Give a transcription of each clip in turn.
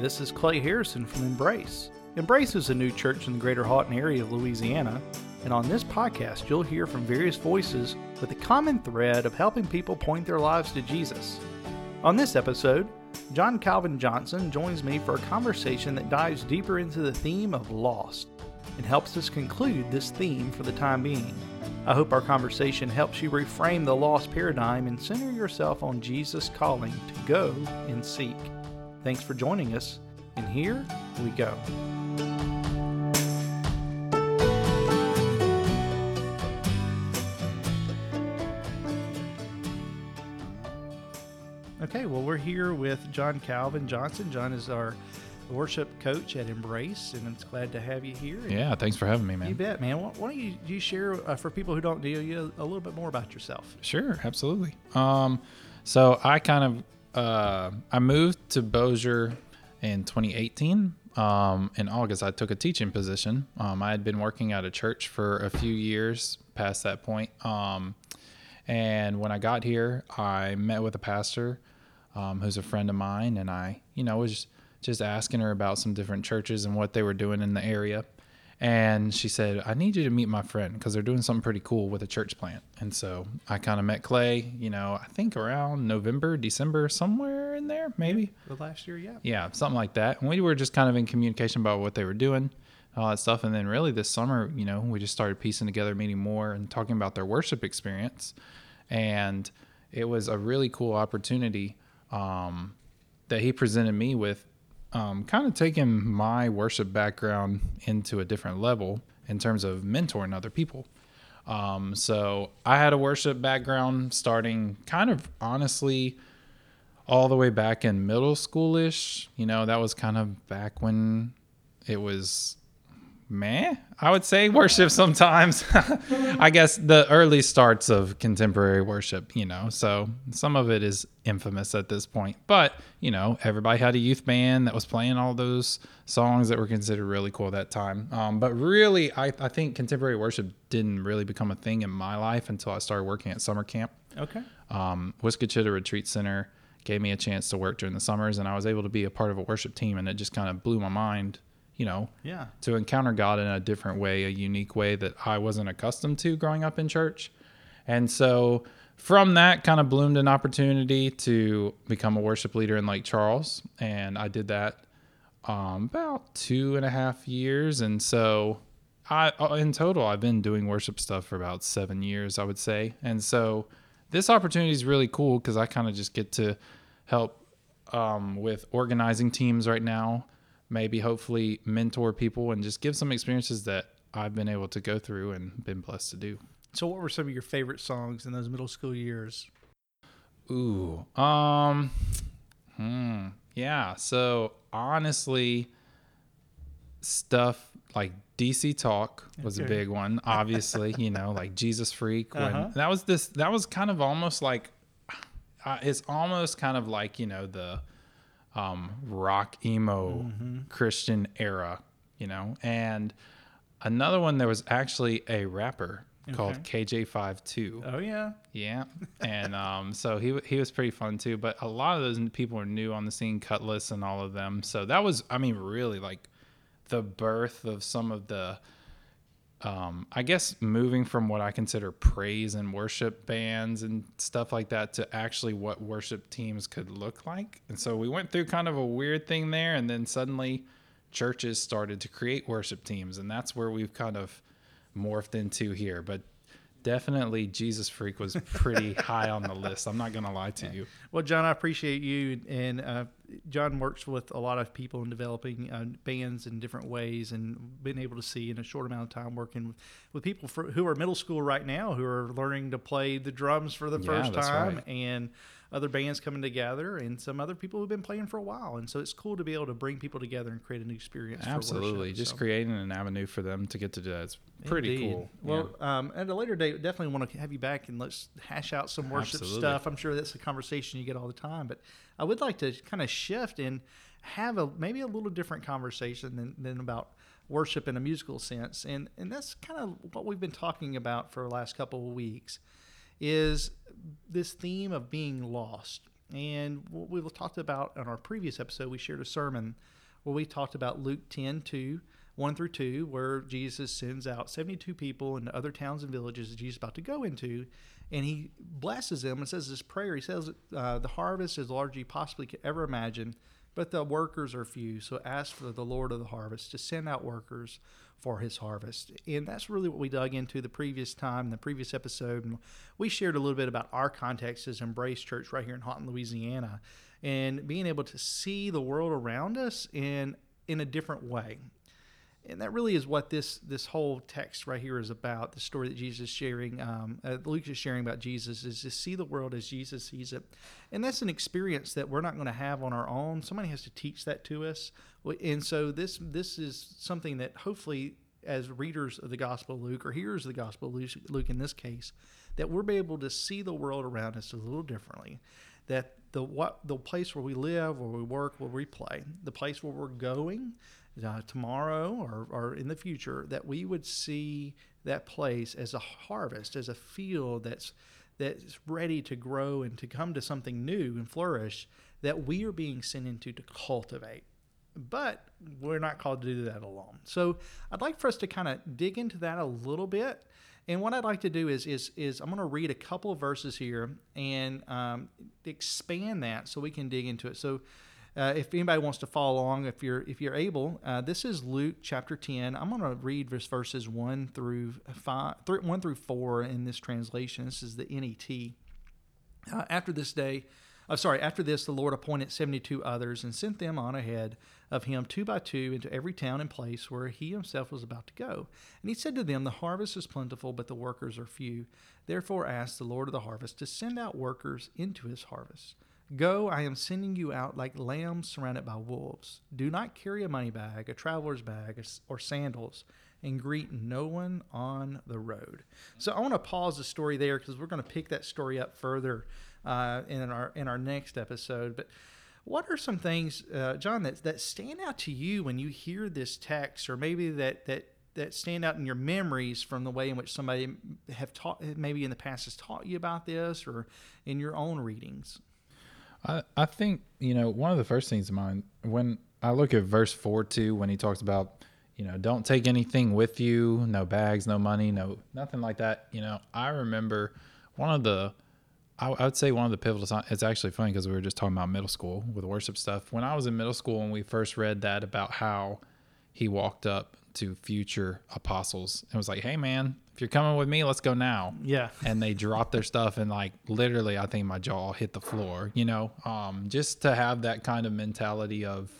this is Clay Harrison from Embrace. Embrace is a new church in the greater Haughton area of Louisiana, and on this podcast, you'll hear from various voices with a common thread of helping people point their lives to Jesus. On this episode, John Calvin Johnson joins me for a conversation that dives deeper into the theme of lost and helps us conclude this theme for the time being. I hope our conversation helps you reframe the lost paradigm and center yourself on Jesus' calling to go and seek. Thanks for joining us, and here we go. Okay, well, we're here with John Calvin Johnson. John is our worship coach at Embrace, and it's glad to have you here. Yeah, thanks for having me, man. You bet, man. Why why don't you, you share uh, for people who don't know you a little bit more about yourself? Sure, absolutely. Um, so I kind of uh, I moved to Bossier in 2018. Um, in August, I took a teaching position. Um, I had been working at a church for a few years past that point. Um, and when I got here, I met with a pastor um, who's a friend of mine, and I, you know, was just asking her about some different churches and what they were doing in the area. And she said, I need you to meet my friend because they're doing something pretty cool with a church plant. And so I kind of met Clay, you know, I think around November, December, somewhere in there, maybe. The last year, yeah. Yeah, something like that. And we were just kind of in communication about what they were doing, all that stuff. And then really this summer, you know, we just started piecing together, meeting more and talking about their worship experience. And it was a really cool opportunity um, that he presented me with um, kind of taking my worship background into a different level in terms of mentoring other people. Um, so I had a worship background starting kind of honestly all the way back in middle schoolish. You know, that was kind of back when it was meh, I would say worship sometimes. I guess the early starts of contemporary worship, you know, so some of it is infamous at this point. But, you know, everybody had a youth band that was playing all those songs that were considered really cool at that time. Um, but really, I, I think contemporary worship didn't really become a thing in my life until I started working at summer camp. Okay. Um, Wiskachita Retreat Center gave me a chance to work during the summers, and I was able to be a part of a worship team, and it just kind of blew my mind you know, yeah, to encounter God in a different way, a unique way that I wasn't accustomed to growing up in church. And so from that kind of bloomed an opportunity to become a worship leader in Lake Charles. And I did that um, about two and a half years. And so I, uh, in total, I've been doing worship stuff for about seven years, I would say. And so this opportunity is really cool because I kind of just get to help um, with organizing teams right now maybe hopefully mentor people and just give some experiences that I've been able to go through and been blessed to do. So what were some of your favorite songs in those middle school years? Ooh, um hmm, yeah. So honestly stuff like DC Talk was okay. a big one. Obviously, you know, like Jesus Freak. When uh-huh. that was this, that was kind of almost like, uh, it's almost kind of like you know the um, rock emo mm-hmm. Christian era, you know. And another one there was actually a rapper okay. called KJ52. Oh yeah, yeah. and um, so he he was pretty fun too. But a lot of those people are new on the scene, Kutless and all of them. So that was, I mean, really like the birth of some of the um, I guess moving from what I consider praise and worship bands and stuff like that to actually what worship teams could look like. And so we went through kind of a weird thing there, and then suddenly churches started to create worship teams, and that's where we've kind of morphed into here. But definitely Jesus Freak was pretty high on the list. I'm not going to lie to you. Well, John, I appreciate you. And uh, John works with a lot of people in developing uh, bands in different ways and been able to see in a short amount of time working with, with people for, who are middle school right now who are learning to play the drums for the yeah, first time. Right. And other bands coming together and some other people who've been playing for a while. And so it's cool to be able to bring people together and create a new experience. Absolutely. Just so. creating an avenue for them to get to do that. It's pretty Indeed. cool. Well, yeah. um, at a later date, definitely want to have you back and let's hash out some worship Absolutely. stuff. I'm sure that's a conversation you get all the time, but I would like to kind of shift and have a maybe a little different conversation than, than about worship in a musical sense. And, and that's kind of what we've been talking about for the last couple of weeks is this theme of being lost. And what we talked about in our previous episode, we shared a sermon where we talked about Luke 10 2, 1 through 2, where Jesus sends out 72 people into other towns and villages that Jesus is about to go into. And he blesses them and says this prayer. He says, uh, The harvest is large you possibly could ever imagine, but the workers are few. So ask for the Lord of the harvest to send out workers for his harvest. And that's really what we dug into the previous time, the previous episode. And we shared a little bit about our context as Embrace Church right here in Haughton, Louisiana, and being able to see the world around us in in a different way and that really is what this this whole text right here is about. The story that Jesus is sharing, um, uh, Luke is sharing about Jesus, is to see the world as Jesus sees it, and that's an experience that we're not going to have on our own. Somebody has to teach that to us, and so this this is something that hopefully, as readers of the Gospel of Luke or hearers of the Gospel of Luke, Luke in this case, that we're be able to see the world around us a little differently. That the what the place where we live, where we work, where we play, the place where we're going, uh, tomorrow or, or in the future that we would see that place as a harvest, as a field that's that's ready to grow and to come to something new and flourish that we are being sent into to cultivate. But we're not called to do that alone. So I'd like for us to kind of dig into that a little bit. And what I'd like to do is is is I'm going to read a couple of verses here and um, expand that so we can dig into it. So uh, if anybody wants to follow along, if you're if you're able, uh, this is Luke chapter ten. I'm going to read verse verses one through five, three, one through four in this translation. This is the NET. Uh, after this day, uh, sorry, after this, the Lord appointed seventy-two others and sent them on ahead of him two by two into every town and place where he himself was about to go. And he said to them, The harvest is plentiful, but the workers are few. Therefore, ask the Lord of the harvest to send out workers into his harvest. Go, I am sending you out like lambs surrounded by wolves. Do not carry a money bag, a traveler's bag, or sandals, and greet no one on the road. So I want to pause the story there because we're going to pick that story up further uh, in our in our next episode. But what are some things, uh, John, that that stand out to you when you hear this text, or maybe that that that stand out in your memories from the way in which somebody have taught, maybe in the past has taught you about this, or in your own readings? I, I think, you know, one of the first things in mind when I look at verse 4 too, when he talks about, you know, don't take anything with you, no bags, no money, no nothing like that. You know, I remember one of the, I, would say one of the pivotal it's actually funny because we were just talking about middle school with worship stuff. When I was in middle school and we first read that about how he walked up to future apostles and was like, hey, man, if you're coming with me, let's go now. Yeah. and they dropped their stuff and like literally I think my jaw hit the floor, you know. Um just to have that kind of mentality of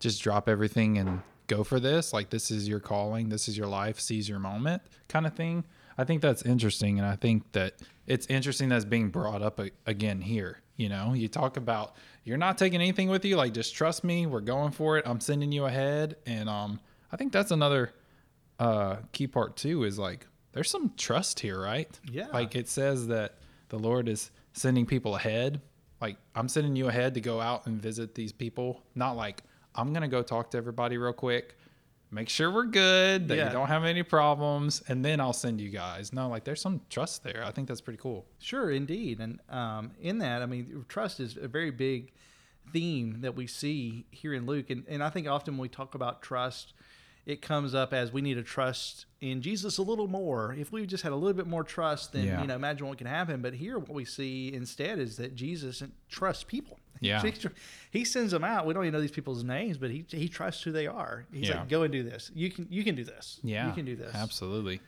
just drop everything and go for this, like this is your calling, this is your life, seize your moment kind of thing. I think that's interesting and I think that it's interesting that's being brought up again here, you know. You talk about you're not taking anything with you, like just trust me, we're going for it. I'm sending you ahead and um I think that's another uh key part too is like there's some trust here, right? Yeah. Like it says that the Lord is sending people ahead. Like I'm sending you ahead to go out and visit these people. Not like I'm gonna go talk to everybody real quick, make sure we're good, that yeah. you don't have any problems, and then I'll send you guys. No, like there's some trust there. I think that's pretty cool. Sure, indeed. And um, in that, I mean, trust is a very big theme that we see here in Luke. And, and I think often when we talk about trust, it comes up as we need to trust in Jesus a little more. If we just had a little bit more trust, then yeah. you know, imagine what can happen. But here, what we see instead is that Jesus trusts people. Yeah, he sends them out. We don't even know these people's names, but he he trusts who they are. He's yeah. like, go and do this. You can you can do this. Yeah, you can do this. Absolutely.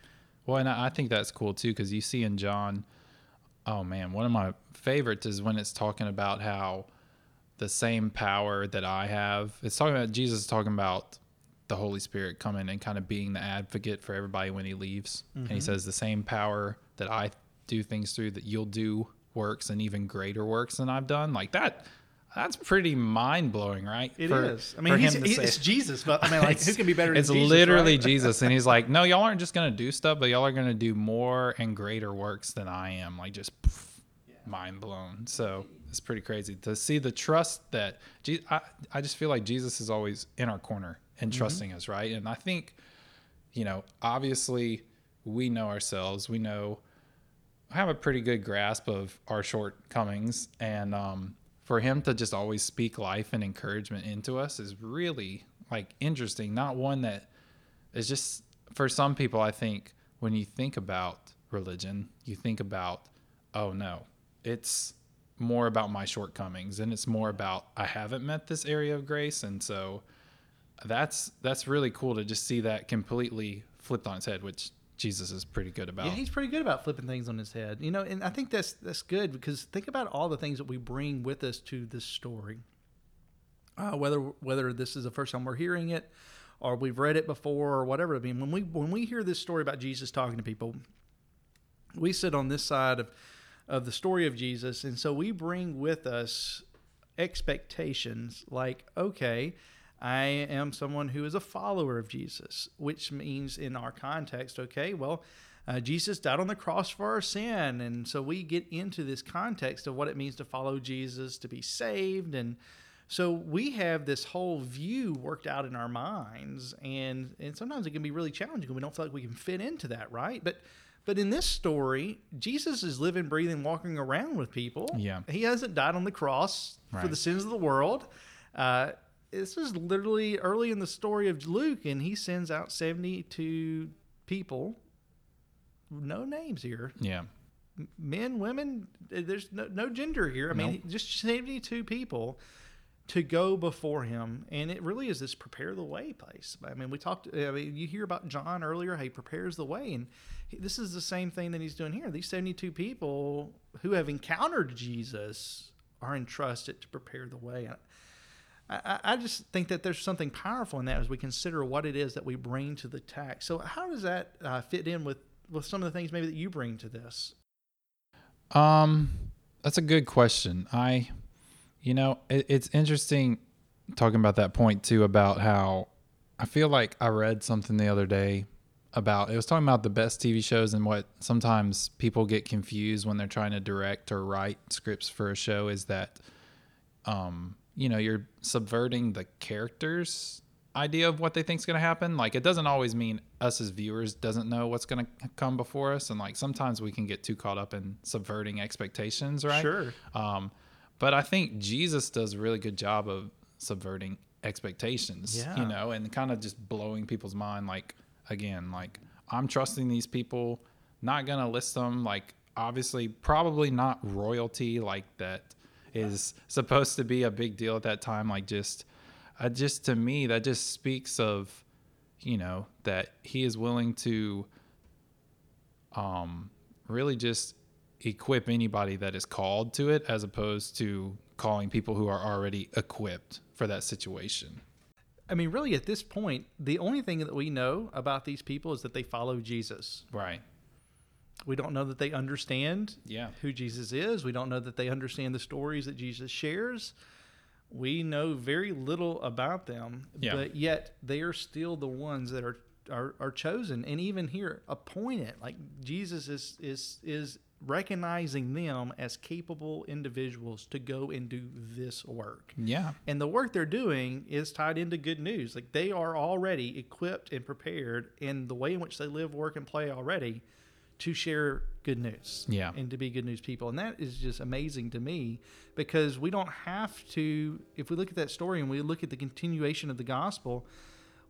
Well, and I think that's cool too because you see in John, oh man, one of my favorites is when it's talking about how the same power that I have. It's talking about Jesus talking about the Holy Spirit coming and kind of being the advocate for everybody when he leaves. Mm-hmm. And he mm-hmm. says, The same power that I do things through, that you'll do works and even greater works than I've done. Like that. That's pretty mind blowing, right? It for, is. I mean, he's, he's, it's Jesus, but I mean, like, who can be better? It's Jesus, It's literally right? Jesus, and he's like, "No, y'all aren't just gonna do stuff, but y'all are gonna do more and greater works than I am." Like, just poof, yeah. mind blown. So it's pretty crazy to see the trust that I, I just feel like Jesus is always in our corner and mm-hmm. trusting us, right? And I think, you know, obviously we know ourselves. We know have a pretty good grasp of our shortcomings and um, for him to just always speak life and encouragement into us is really like interesting not one that is just for some people i think when you think about religion you think about oh no it's more about my shortcomings and it's more about i haven't met this area of grace and so that's that's really cool to just see that completely flipped on its head which Jesus is pretty good about. Yeah, he's pretty good about flipping things on his head. You know, and I think that's that's good because think about all the things that we bring with us to this story. Uh, whether whether this is the first time we're hearing it, or we've read it before, or whatever. I mean, when we when we hear this story about Jesus talking to people, we sit on this side of of the story of Jesus, and so we bring with us expectations like, okay, I am someone who is a follower of Jesus, which means in our context, okay, well, uh, Jesus died on the cross for our sin. And so we get into this context of what it means to follow Jesus, to be saved. And so we have this whole view worked out in our minds. And, and sometimes it can be really challenging. We don't feel like we can fit into that, right? But but in this story, Jesus is living, breathing, walking around with people. Yeah. He hasn't died on the cross for the sins of the world. Uh, this is literally early in the story of Luke, and he sends out 72 people. No names here. yeah. Men, women, there's no, no gender here. I mean, just 72 people to go before him. And it really is this prepare the way place. I mean, we talked, I mean, you hear about John earlier, how he prepares the way. And he, this is the same thing that he's doing here. These 72 people who have encountered Jesus are entrusted to prepare the way. I, I, just think that there's something powerful in that as we consider what it is that we bring to the text. So, how does that uh, fit in with, with some of the things maybe that you bring to this? Um, that's a good question. I, you know, it, it's interesting talking about that point too about how I feel like I read something the other day about it was talking about the best TV shows and what sometimes people get confused when they're trying to direct or write scripts for a show is that um you know you're subverting the characters idea of what they think's going to happen like it doesn't always mean us as viewers doesn't know what's going to come before us and like sometimes we can get too caught up in subverting expectations right Sure. um, but I think Jesus does a really good job of subverting expectations, Yeah. you know, and kind of just blowing people's mind. Like, again, like I'm trusting these people, not going to list them. Like, obviously, probably not royalty like that is supposed to be a big deal at that time. Like, just, uh, just to me, that just speaks of, you know, that he is willing to um, really just equip anybody that is called to it as opposed to calling people who are already equipped for that situation. I mean, really, at this point, the only thing that we know about these people is that they follow Jesus. Right. We don't know that they understand Yeah. who Jesus is. We don't know that they understand the stories that Jesus shares. We know very little about them, Yeah. but yet they are still the ones that are, are are chosen, and even here appointed. Like Jesus is is is recognizing them as capable individuals to go and do this work. Yeah. And the work they're doing is tied into good news. Like they are already equipped and prepared in the way in which they live, work, and play already to share good news. Yeah. And to be good news people. And that is just amazing to me because we don't have to, if we look at that story and we look at the continuation of the gospel,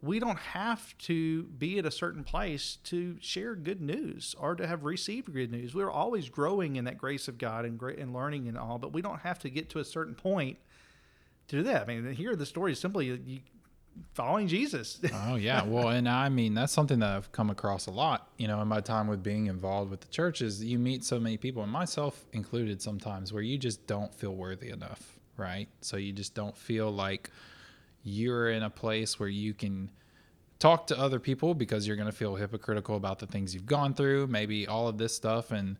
we don't have to be at a certain place to share good news or to have received good news. We're always growing in that grace of God and great and learning and all, but we don't have to get to a certain point to do that. I mean, here the story is simply you following Jesus. Oh yeah. Well, and I mean that's something that I've come across a lot, you know, in my time with being involved with the church is you meet so many people and myself included sometimes where you just don't feel worthy enough, right? So you just don't feel like you're in a place where you can talk to other people because you're going to feel hypocritical about the things you've gone through, maybe all of this stuff and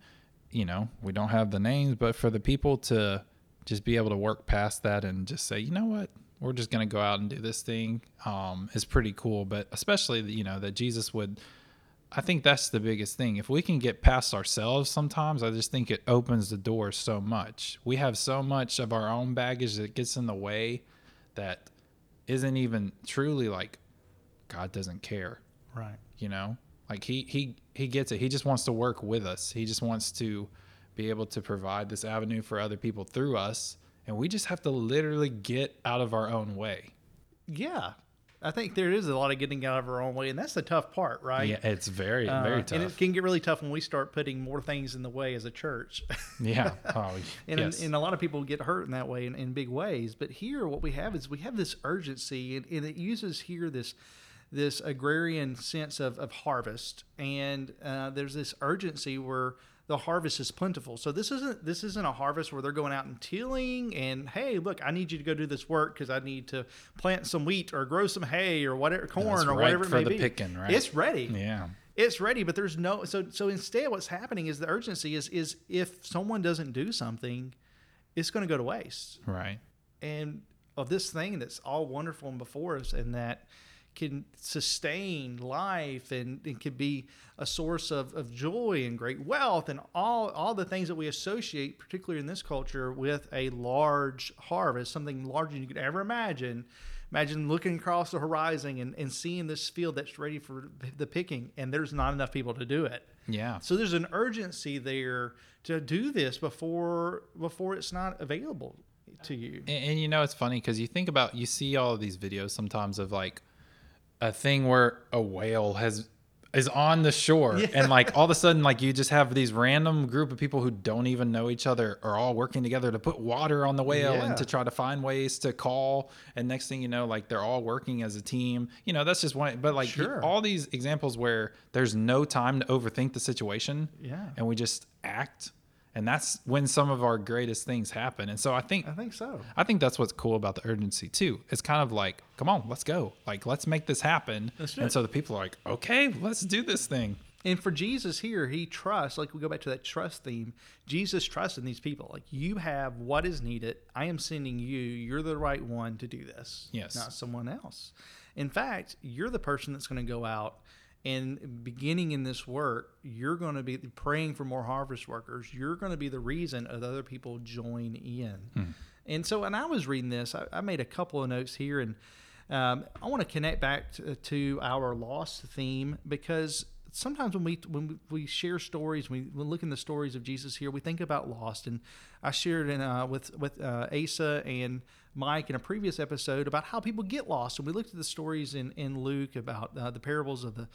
you know, we don't have the names, but for the people to just be able to work past that and just say, you know what, we're just going to go out and do this thing um, is pretty cool. But especially, you know, that Jesus would, I think that's the biggest thing. If we can get past ourselves sometimes, I just think it opens the door so much. We have so much of our own baggage that gets in the way that isn't even truly like God doesn't care right. you know Like he he he gets it. He just wants to work with us. He just wants to be able to provide this avenue for other people through us, and we just have to literally get out of our own way. Yeah. I think there is a lot of getting out of our own way, and that's the tough part, right? Yeah, it's very Uh, very tough. And it can get really tough when we start putting more things in the way as a church. yeah. Oh, and, yes. and a lot of people get hurt in that way in, in big ways. But here, what we have is we have this urgency, and, and it uses here this this agrarian sense of, of harvest, and uh, there's this urgency where the harvest is plentiful. So this isn't this isn't a harvest where they're going out and tilling and hey, look, I need you to go do this work because I need to plant some wheat or grow some hay or whatever corn It's or whatever it for may the be. picking, right? It's ready yeah. it's ready but there's no so so instead what's happening is the urgency is is if someone doesn't do something it's going to go to waste Right. and of this thing that's all wonderful and before us and that can sustain life and it could be a source of, of joy and great wealth and all all the things that we associate particularly in this culture with a large harvest something larger than you could ever imagine. Imagine looking across the horizon and, and seeing this field that's ready for the picking and there's not enough people to do it. Yeah. so there's an urgency there to do this before before it's not available to you. And, and you know, it's funny because you think about, you see all of these videos sometimes of like a thing where a whale has is on the shore and like all of a sudden like you just have these random group of people who don't even know each other are all working together to put water on the whale Yeah. and to try to find ways to call and next thing you know like they're all working as a team you know that's just one but like Sure. all these examples where there's no time to overthink the situation Yeah. and we just act and that's when some of our greatest things happen and so i think i think so I think that's what's cool about the urgency too. It's kind of like, come on, let's go. Like, let's make this happen. Let's do and so the people are like, okay, let's do this thing. And for Jesus here, he trusts, like we go back to that trust theme, Jesus trusts in these people. Like, you have what is needed. I am sending you. You're the right one to do this. Yes. Not someone else. In fact, you're the person that's going to go out and beginning in this work, you're going to be praying for more harvest workers. You're going to be the reason of other people join in. And so, and I was reading this, I, I made a couple of notes here, and um, I want to connect back to, to our lost theme because sometimes when we when we share stories, we, we look in the stories of Jesus here, we think about lost. And I shared in uh, with with uh, Asa and Mike in a previous episode about how people get lost, and we looked at the stories in in Luke about uh, the parables of the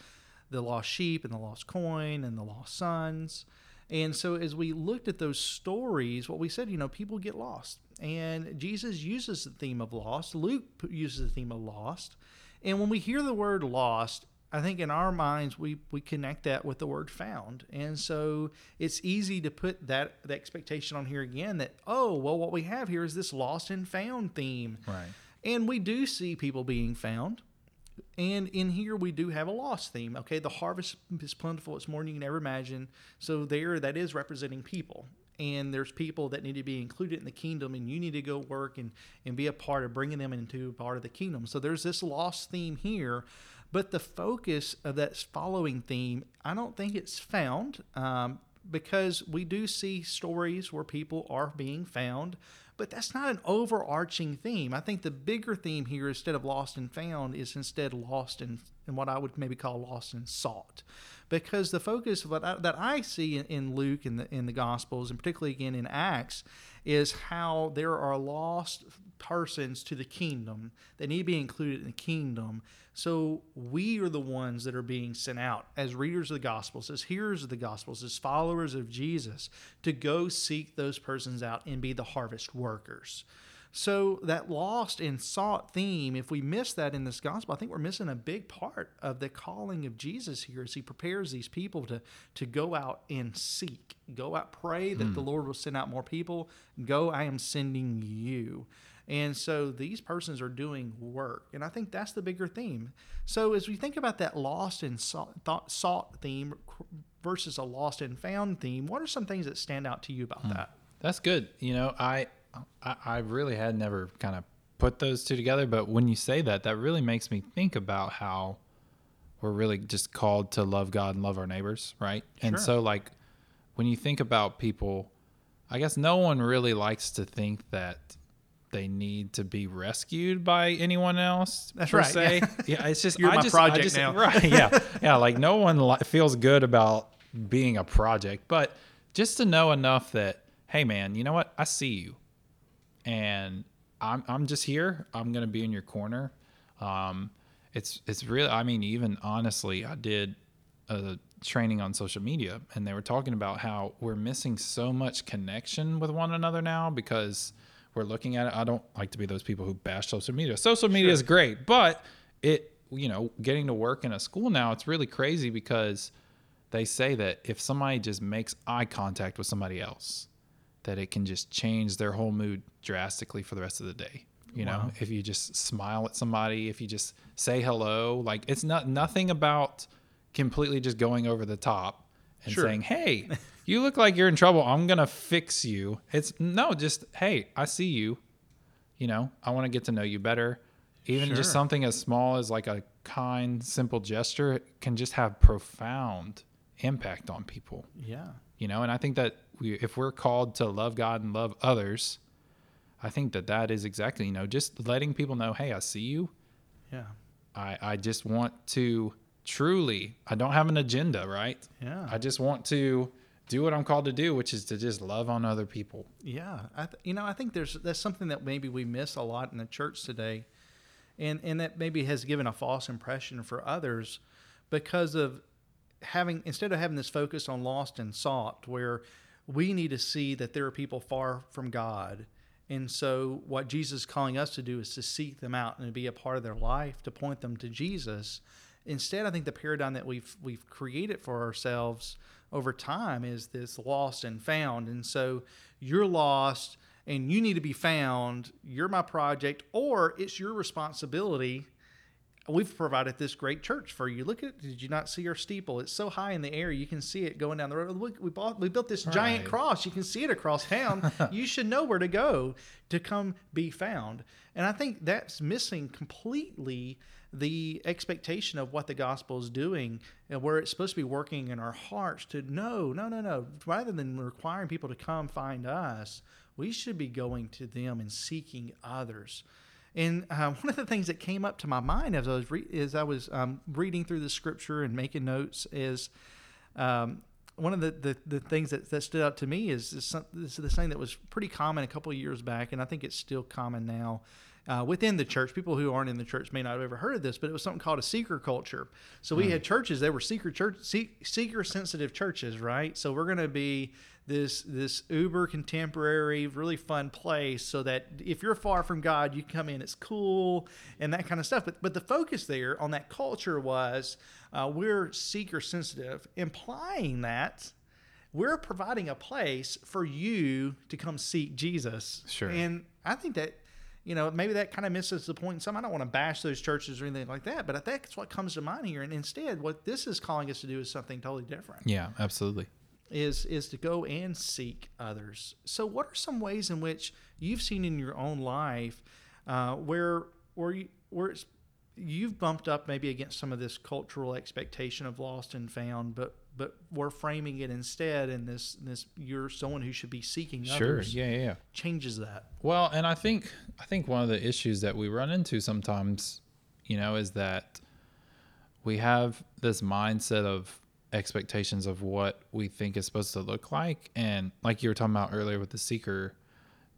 the lost sheep and the lost coin and the lost sons. And so, as we looked at those stories, what we said, you know, people get lost. And Jesus uses the theme of lost. Luke uses the theme of lost. And when we hear the word lost, I think in our minds we, we connect that with the word found. And so it's easy to put that the expectation on here again that, oh, well, what we have here is this lost and found theme. Right. And we do see people being found. And in here we do have a lost theme. Okay, the harvest is plentiful; it's more than you can ever imagine. So there, that is representing people, and there's people that need to be included in the kingdom, and you need to go work and and be a part of bringing them into part of the kingdom. So there's this lost theme here, but the focus of that following theme, I don't think it's found. Um, because we do see stories where people are being found, but that's not an overarching theme. I think the bigger theme here, instead of lost and found, is instead lost and, and what I would maybe call lost and sought. Because the focus of what I, that I see in, in Luke and the in the Gospels, and particularly again in Acts, is how there are lost persons to the kingdom that need to be included in the kingdom. So we are the ones that are being sent out as readers of the Gospels, as hearers of the Gospels, as followers of Jesus, to go seek those persons out and be the harvest workers. So that lost and sought theme, if we miss that in this gospel, I think we're missing a big part of the calling of Jesus here as he prepares these people to to go out and seek. Go out, pray that hmm. the Lord will send out more people. Go, I am sending you. And so these persons are doing work. And I think that's the bigger theme. So as we think about that lost and sought, thought, sought theme versus a lost and found theme, what are some things that stand out to you about hmm. that? That's good. You know, I, I I really had never kind of put those two together, but when you say that, that really makes me think about how we're really just called to love God and love our neighbors, right? And so like when you think about people, I guess no one really likes to think that they need to be rescued by anyone else. That's per right, Se. yeah. Yeah. it's just You're I my just, I project just- now. Right. Yeah. Yeah. Like no one li- feels good about being a project, but just to know enough that, hey, man, you know what? I see you, and I'm I'm just here. I'm gonna be in your corner. Um, it's it's really. I mean, even honestly, I did a training on social media, and they were talking about how we're missing so much connection with one another now because we're looking at it. I don't like to be those people who bash social media. Social media is great, but it you know getting to work in a school now, it's really crazy because they say that if somebody just makes eye contact with somebody else, that it can just change their whole mood drastically for the rest of the day. You know, if you just smile at somebody, if you just say hello, like it's not nothing about completely just going over the top and Sure. saying, "Hey, you look like you're in trouble. I'm going to fix you." It's no, just, "Hey, I see you. You know, I want to get to know you better." Even just something as small as like a kind, simple gesture can just have profound impact on people Yeah. you know and i think that we, if we're called to love god and love others i think that that is exactly you know just letting people know hey i see you Yeah. i i just want to truly i don't have an agenda right Yeah. i just want to do what i'm called to do which is to just love on other people Yeah, I th- you know, I think there's that's something that maybe we miss a lot in the church today, and and that maybe has given a false impression for others because of having instead of having this focus on lost and sought, where we need to see that there are people far from God. And so, what Jesus is calling us to do is to seek them out and to be a part of their life, to point them to Jesus. Instead, I think the paradigm that we've we've created for ourselves over time is this lost and found. And so, you're lost and you need to be found. You're my project, or it's your responsibility we've provided this great church for you. Look at did you not see our steeple? It's so high in the air you can see it going down the road. Look, we bought we built this giant cross. You can see it across town. you should know where to go to come be found. And I think that's missing completely the expectation of what the gospel is doing and where it's supposed to be working in our hearts to no, no, no, no. Rather than requiring people to come find us, we should be going to them and seeking others. And uh, one of the things that came up to my mind as I was re- as I was um, reading through the scripture and making notes is um, one of the, the, the things that, that stood out to me is this, this is the thing that was pretty common a couple of years back, and I think it's still common now. Uh, within the church, people who aren't in the church may not have ever heard of this, but it was something called a seeker culture. So we had churches; they were seeker church, seeker sensitive churches, right? So we're going to be this this uber contemporary, really fun place, so that if you're far from God, you come in, it's cool and that kind of stuff. But but the focus there on that culture was uh, we're seeker sensitive, implying that we're providing a place for you to come seek Jesus. Sure. And I think that, you know, maybe that kind of misses the point. Some I don't want to bash those churches or anything like that, but I think it's what comes to mind here. And instead, what this is calling us to do is something totally different. yeah absolutely Is is to go and seek others. So, what are some ways in which you've seen in your own life uh, where where you, where it's, you've bumped up maybe against some of this cultural expectation of lost and found, but but we're framing it instead in this this you're someone who should be seeking sure others. yeah yeah yeah Changes that. Well, and I think I think one of the issues that we run into sometimes, you know, is that we have this mindset of expectations of what we think is supposed to look like and like you were talking about earlier with the seeker,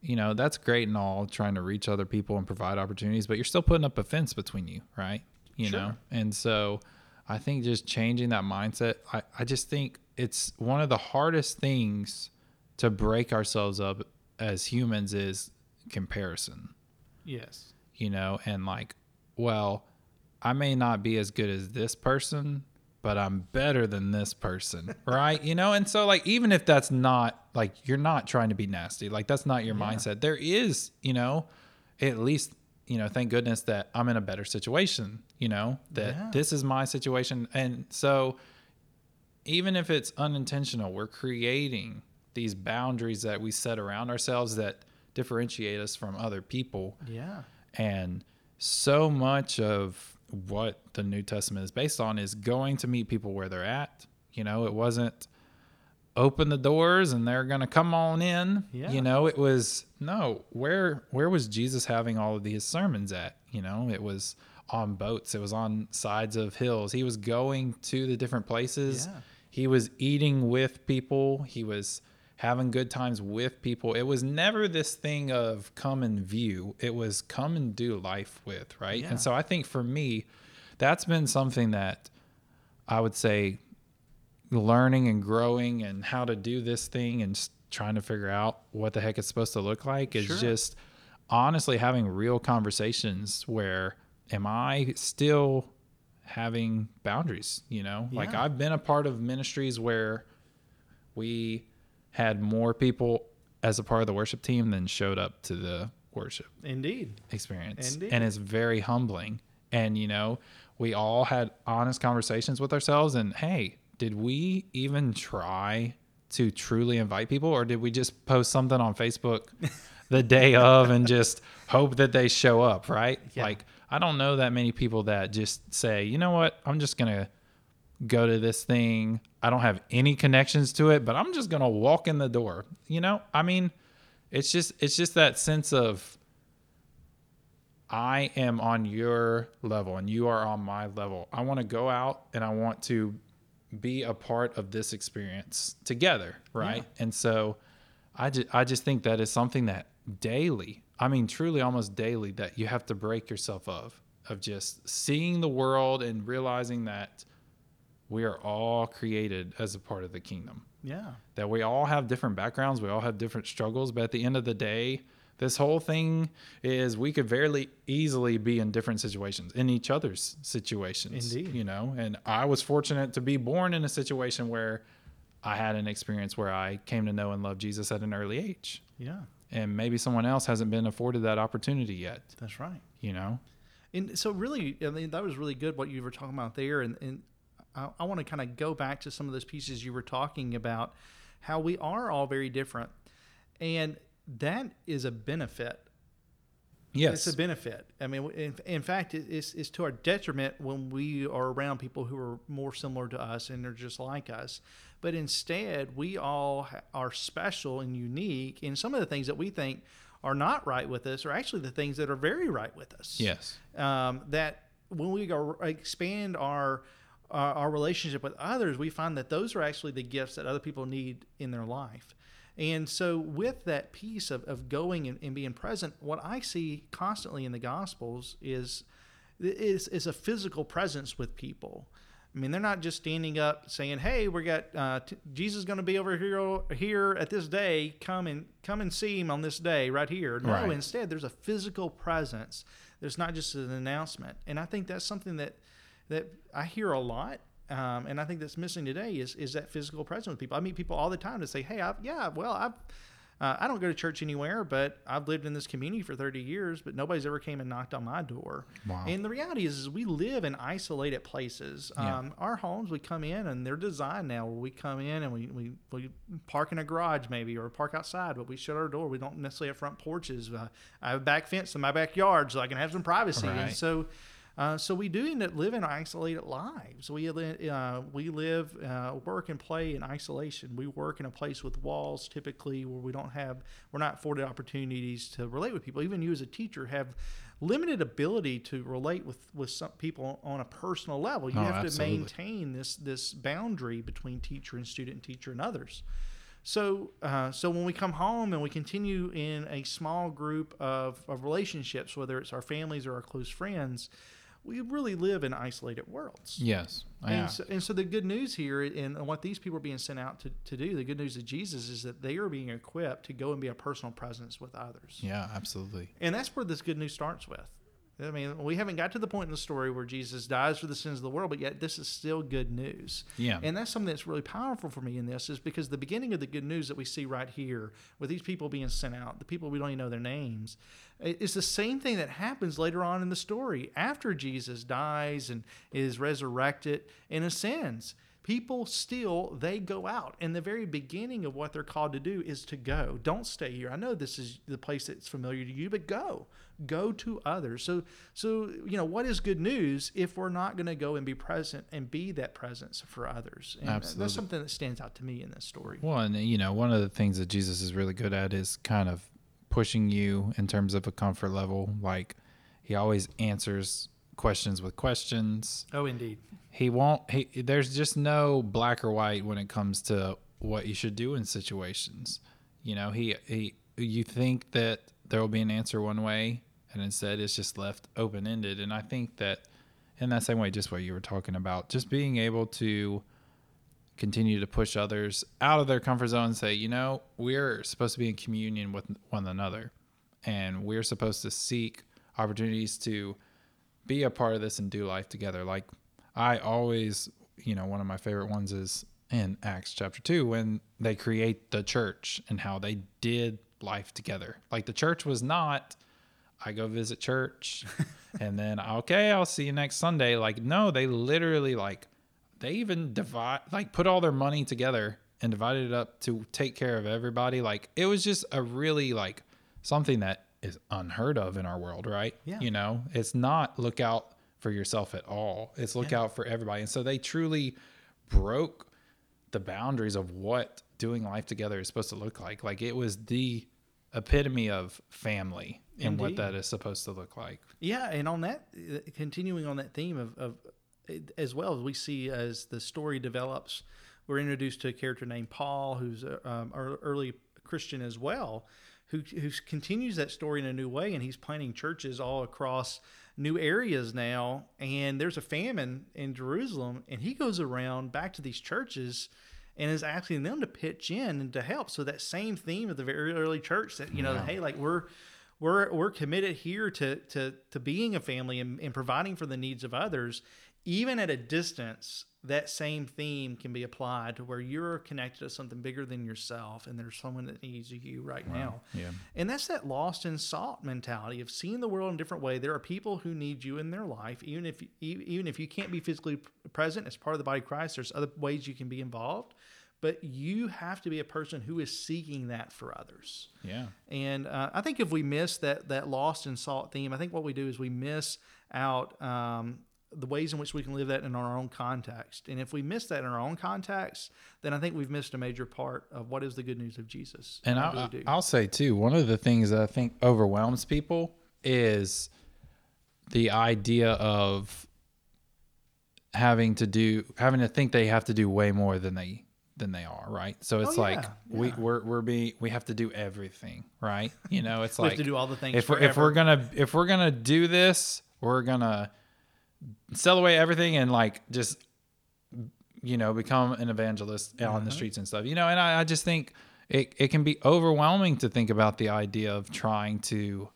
you know, that's great and all trying to reach other people and provide opportunities, but you're still putting up a fence between you, right? You Sure. know. And so I think just changing that mindset, I, I just think it's one of the hardest things to break ourselves up as humans is comparison, Yes. you know, and like, well, I may not be as good as this person, but I'm better than this person, right? You know, and so like even if that's not like you're not trying to be nasty, like that's not your mindset. There is, you know, at least you know, thank goodness that I'm in a better situation, you know, that Yeah. this is my situation. And so even if it's unintentional, we're creating these boundaries that we set around ourselves that differentiate us from other people. Yeah. And so much of what the New Testament is based on is going to meet people where they're at. You know, it wasn't open the doors and they're going to come on in. Yeah. You know, it was no, where where was Jesus having all of these sermons at? You know, it was on boats, it was on sides of hills. He was going to the different places. Yeah. He was eating with people. He was having good times with people. It was never this thing of come and view. It was come and do life with, right? Yeah. And so I think for me, that's been something that I would say learning and growing and how to do this thing and trying to figure out what the heck it's supposed to look like is Sure. just honestly having real conversations where am I still having boundaries, you know? Like I've been a part of ministries where we had more people as a part of the worship team than showed up to the worship Indeed. experience. Indeed. And it's very humbling. And, you know, we all had honest conversations with ourselves. And hey, did we even try to truly invite people or did we just post something on Facebook the day of and just hope that they show up? Right. Yeah. Like, I don't know that many people that just say, you know what, I'm just going to go to this thing. I don't have any connections to it, but I'm just going to walk in the door. You know, I mean, it's just it's just that sense of I am on your level and you are on my level. I want to go out and I want to be a part of this experience together, right? Yeah. And so I just I just think that is something that daily, I mean truly almost daily that you have to break yourself of of just seeing the world and realizing that we are all created as a part of the kingdom Yeah. that we all have different backgrounds, we all have different struggles, but at the end of the day, this whole thing is we could very easily be in different situations, in each other's situations. Indeed. You know, and I was fortunate to be born in a situation where I had an experience where I came to know and love Jesus at an early age. Yeah. And maybe someone else hasn't been afforded that opportunity yet, That's right. you know? And so, really, I mean, that was really good what you were talking about there. And, and I, I want to kind of go back to some of those pieces you were talking about, how we are all very different. And that is a benefit. Yes. It's a benefit. I mean, in, in fact, it's, it's to our detriment when we are around people who are more similar to us and they're just like us. But instead, we all are special and unique. And some of the things that we think are not right with us are actually the things that are very right with us yes. um, that when we go expand our uh, our relationship with others, we find that those are actually the gifts that other people need in their life. And so, with that piece of, of going and, and being present, what I see constantly in the Gospels is, is is a physical presence with people. I mean, they're not just standing up saying, "Hey, we got uh, t- Jesus is going to be over here here at this day. Come and come and see him on this day right here." No, Right. instead, there's a physical presence. There's not just an announcement, and I think that's something that that I hear a lot, um, and I think that's missing today is is that physical presence with people. I meet people all the time to say, "Hey, I've, yeah, well, I've." Uh, I don't go to church anywhere, but I've lived in this community for 30 years, but nobody's ever came and knocked on my door. Wow. And the reality is, is we live in isolated places. Yeah. Um, our homes, we come in and they're designed now where we come in and we, we, we park in a garage maybe or park outside, but we shut our door. We don't necessarily have front porches. Uh, I have a back fence in my backyard so I can have some privacy. And Right. so, uh, so we do end up living isolated lives. We uh, we live, uh, work, and play in isolation. We work in a place with walls, typically where we don't have, we're not afforded opportunities to relate with people. Even you as a teacher have limited ability to relate with with some people on a personal level. You Oh, have absolutely. to maintain this this boundary between teacher and student, and teacher and others. So, uh, so when we come home and we continue in a small group of, of relationships, whether it's our families or our close friends, we really live in isolated worlds. Yes. And, so, and so the good news here, and what these people are being sent out to, to do, the good news of Jesus is that they are being equipped to go and be a personal presence with others. yeah, absolutely. And that's where this good news starts with. I mean, we haven't got to the point in the story where Jesus dies for the sins of the world, but yet this is still good news. Yeah. And that's something that's really powerful for me in this is because the beginning of the good news that we see right here with these people being sent out, the people we don't even know their names, i- is the same thing that happens later on in the story after Jesus dies and is resurrected and ascends. People still they go out and the very beginning of what they're called to do is to go. Don't stay here. I know this is the place that's familiar to you but go. Go to others. So so you know what is good news if we're not going to go and be present and be that presence for others? And uh, Absolutely. that's something that stands out to me in this story. Well, and you know, one of the things that Jesus is really good at is kind of pushing you in terms of a comfort level. Like he always answers questions with questions. oh indeed He won't. He there's just no black or white when it comes to what you should do in situations. You know, he he. You think that there will be an answer one way, and instead it's just left open ended. And I think that in that same way, just what you were talking about, just being able to continue to push others out of their comfort zone and say, you know, we're supposed to be in communion with one another and we're supposed to seek opportunities to be a part of this and do life together. Like I always, you know, one of my favorite ones is in Acts chapter 2 when they create the church and how they did life together. Like the church was not I go visit church and then okay, I'll see you next Sunday. Like no, they literally like they even divide like put all their money together and divided it up to take care of everybody. Like it was just a really like something that is unheard of in our world, right? Yeah. You know, it's not look out for yourself at all. It's look out for everybody. And so they truly broke the boundaries of what doing life together is supposed to look like. Like it was the epitome of family and what that is supposed to look like. Yeah, and on that, uh, continuing on that theme of, of as well as we see as the story develops, we're introduced to a character named Paul, who's a um, early Christian as well, who who continues that story in a new way, and he's planting churches all across new areas now. And there's a famine in Jerusalem, and he goes around back to these churches. And is asking them to pitch in and to help. So that same theme of the very early church that you know, hey, like we're we're we're committed here to to to being a family and, and providing for the needs of others even at a distance that same theme can be applied to where you're connected to something bigger than yourself and there's someone that needs you right now. Yeah. and that's that lost and sought mentality of seeing the world in a different way. There are people who need you in their life. Even if even if you can't be physically present as part of the body of christ there's other ways you can be involved. But you have to be a person who is seeking that for others. Yeah. and uh, I think if we miss that that lost and sought theme, I think what we do is we miss out um, the ways in which we can live that in our own context. And if we miss that in our own context, then I think we've missed a major part of what is the good news of Jesus. And I'll. I'll say too, one of the things that I think overwhelms people is the idea of having to do having to think they have to do way more than they than they are, right? So it's Oh, like yeah, we we're, we're being we have to do everything, right? You know, it's we like have to do all the things if we're if we're gonna if we're gonna do this, we're gonna sell away everything and like just you know become an evangelist out Uh-huh. on the streets and stuff. You know, and I, I just think it it can be overwhelming to think about the idea of trying to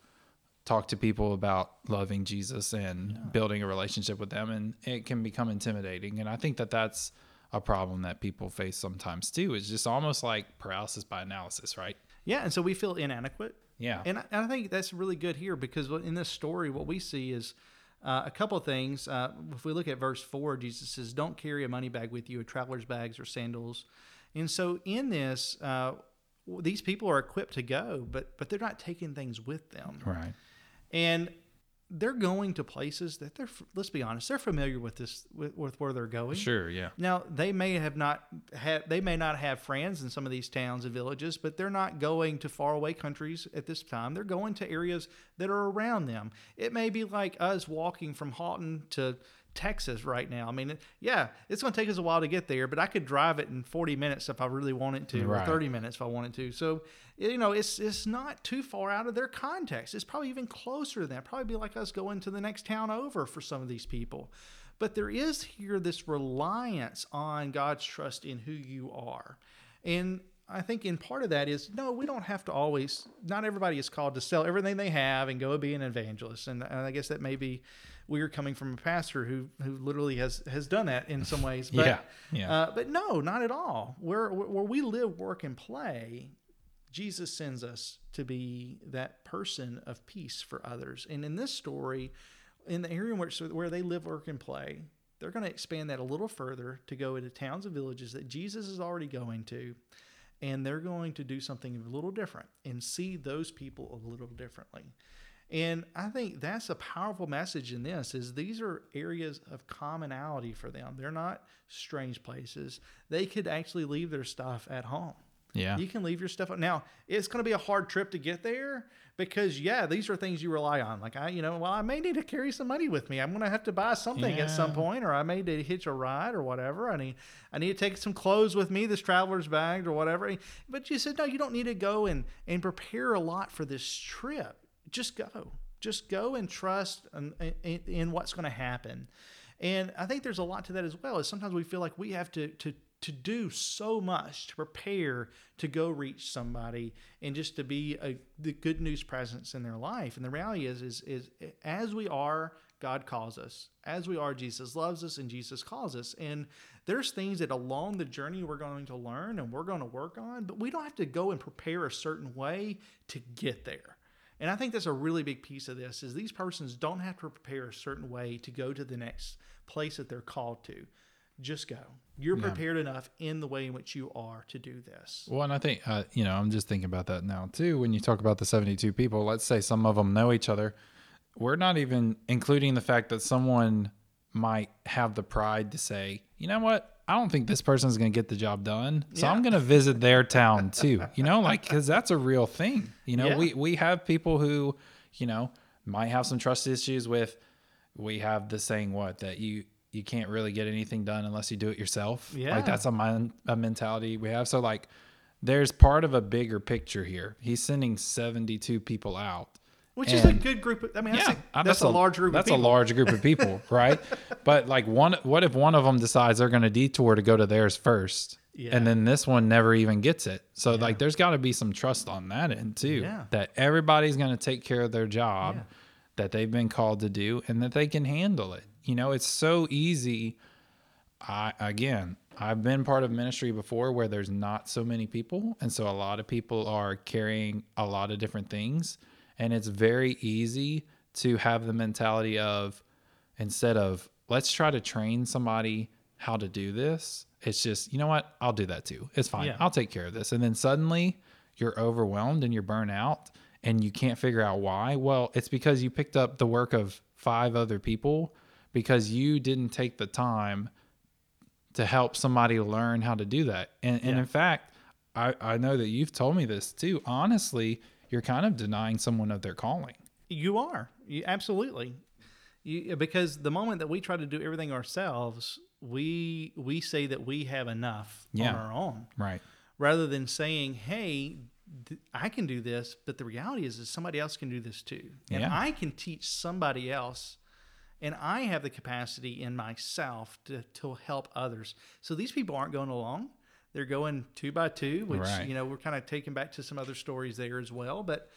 talk to people about loving Jesus and building a relationship with them, and it can become intimidating. And I think that that's a problem that people face sometimes too. Is just almost like paralysis by analysis, right? yeah, and so we feel inadequate. Yeah. And I, and I think that's really good here because in this story, what we see is uh, a couple of things. Uh, if we look at verse 4, Jesus says, Don't carry a money bag with you, a traveler's bags or sandals. And so in this, uh, these people are equipped to go, but but they're not taking things with them. Right. And they're going to places that they're, let's be honest, they're familiar with this, with, with where they're going. Sure. Yeah. Now they may have not had they may not have friends in some of these towns and villages, but they're not going to faraway countries at this time. They're going to areas that are around them. It may be like us walking from Haughton to Texas right now. I mean, yeah, it's going to take us a while to get there, but I could drive it in 40 minutes if I really wanted to, Right. or 30 minutes if I wanted to. So, you know, it's it's not too far out of their context. It's probably even closer than that. Probably be like us going to the next town over for some of these people. But there is here this reliance on God's trust in who you are. And I think in part of that is no, we don't have to always, not everybody is called to sell everything they have and go be an evangelist. And, and I guess that may be weird coming from a pastor who, who literally has, has done that in some ways. But, Yeah, yeah. Uh, but no, not at all. Where, where we live, work, and play, Jesus sends us to be that person of peace for others. And in this story, in the area which where they live, work, and play, they're going to expand that a little further to go into towns and villages that Jesus is already going to. And they're going to do something a little different and see those people a little differently. And I think that's a powerful message in this is these are areas of commonality for them. They're not strange places. They could actually leave their stuff at home. Yeah. You can leave your stuff. Now, it's going to be a hard trip to get there because, yeah, these are things you rely on. Like, I, you know, well, I may need to carry some money with me. I'm going to have to buy something at some point, or I may need to hitch a ride or whatever. I need, I need to take some clothes with me, this traveler's bag or whatever. But you said, no, you don't need to go and, and prepare a lot for this trip. Just go. Just go and trust in, in, in what's going to happen. And I think there's a lot to that as well. Is sometimes we feel like we have to to to do so much to prepare to go reach somebody and just to be a the good news presence in their life. And the reality is is is as we are, God calls us. As we are, Jesus loves us and Jesus calls us. And there's things that along the journey we're going to learn and we're going to work on, but we don't have to go and prepare a certain way to get there. And I think that's a really big piece of this is these persons don't have to prepare a certain way to go to the next place that they're called to. Just go. You're prepared enough in the way in which you are to do this. Well, and I think, uh, you know, I'm just thinking about that now too. When you talk about the 72 people, let's say some of them know each other. We're not even including the fact that someone might have the pride to say, you know what? I don't think this person's going to get the job done. So I'm going to visit their town too. You know, like, because that's a real thing. You know, Yeah. we, we have people who, you know, might have some trust issues with. We have the saying, what, that you, you can't really get anything done unless you do it yourself. Yeah. Like that's a, min- a mentality we have. So like, there's part of a bigger picture here. He's sending 72 people out. Which is a good group. Of, I mean, that's, Yeah, a, uh, that's, a, large group That's of people. a large group of people, right? But like one, what if one of them decides they're going to detour to go to theirs first, Yeah. and then this one never even gets it? So like, there's got to be some trust on that end too, Yeah. that everybody's going to take care of their job Yeah. That they've been called to do, and that they can handle it. You know, it's so easy. I again, I've been part of ministry before where there's not so many people, and so a lot of people are carrying a lot of different things, and it's very easy to have the mentality of instead of let's try to train somebody how to do this, it's just, you know what? I'll do that too. It's fine. Yeah. I'll take care of this. And then suddenly you're overwhelmed and you're burnt out and you can't figure out why. Well, it's because you picked up the work of five other people because you didn't take the time to help somebody learn how to do that. And, and in fact, I, I know that you've told me this too. Honestly, you're kind of denying someone of their calling. You are. You, absolutely. You, because the moment that we try to do everything ourselves, we we say that we have enough Yeah. on our own. Right. rather than saying, "Hey, th- I can do this," but the reality is, is somebody else can do this too, and Yeah. I can teach somebody else, and I have the capacity in myself to to help others. So these people aren't going along; they're going two by two, which Right. you know we're kind of taking back to some other stories there as well, but.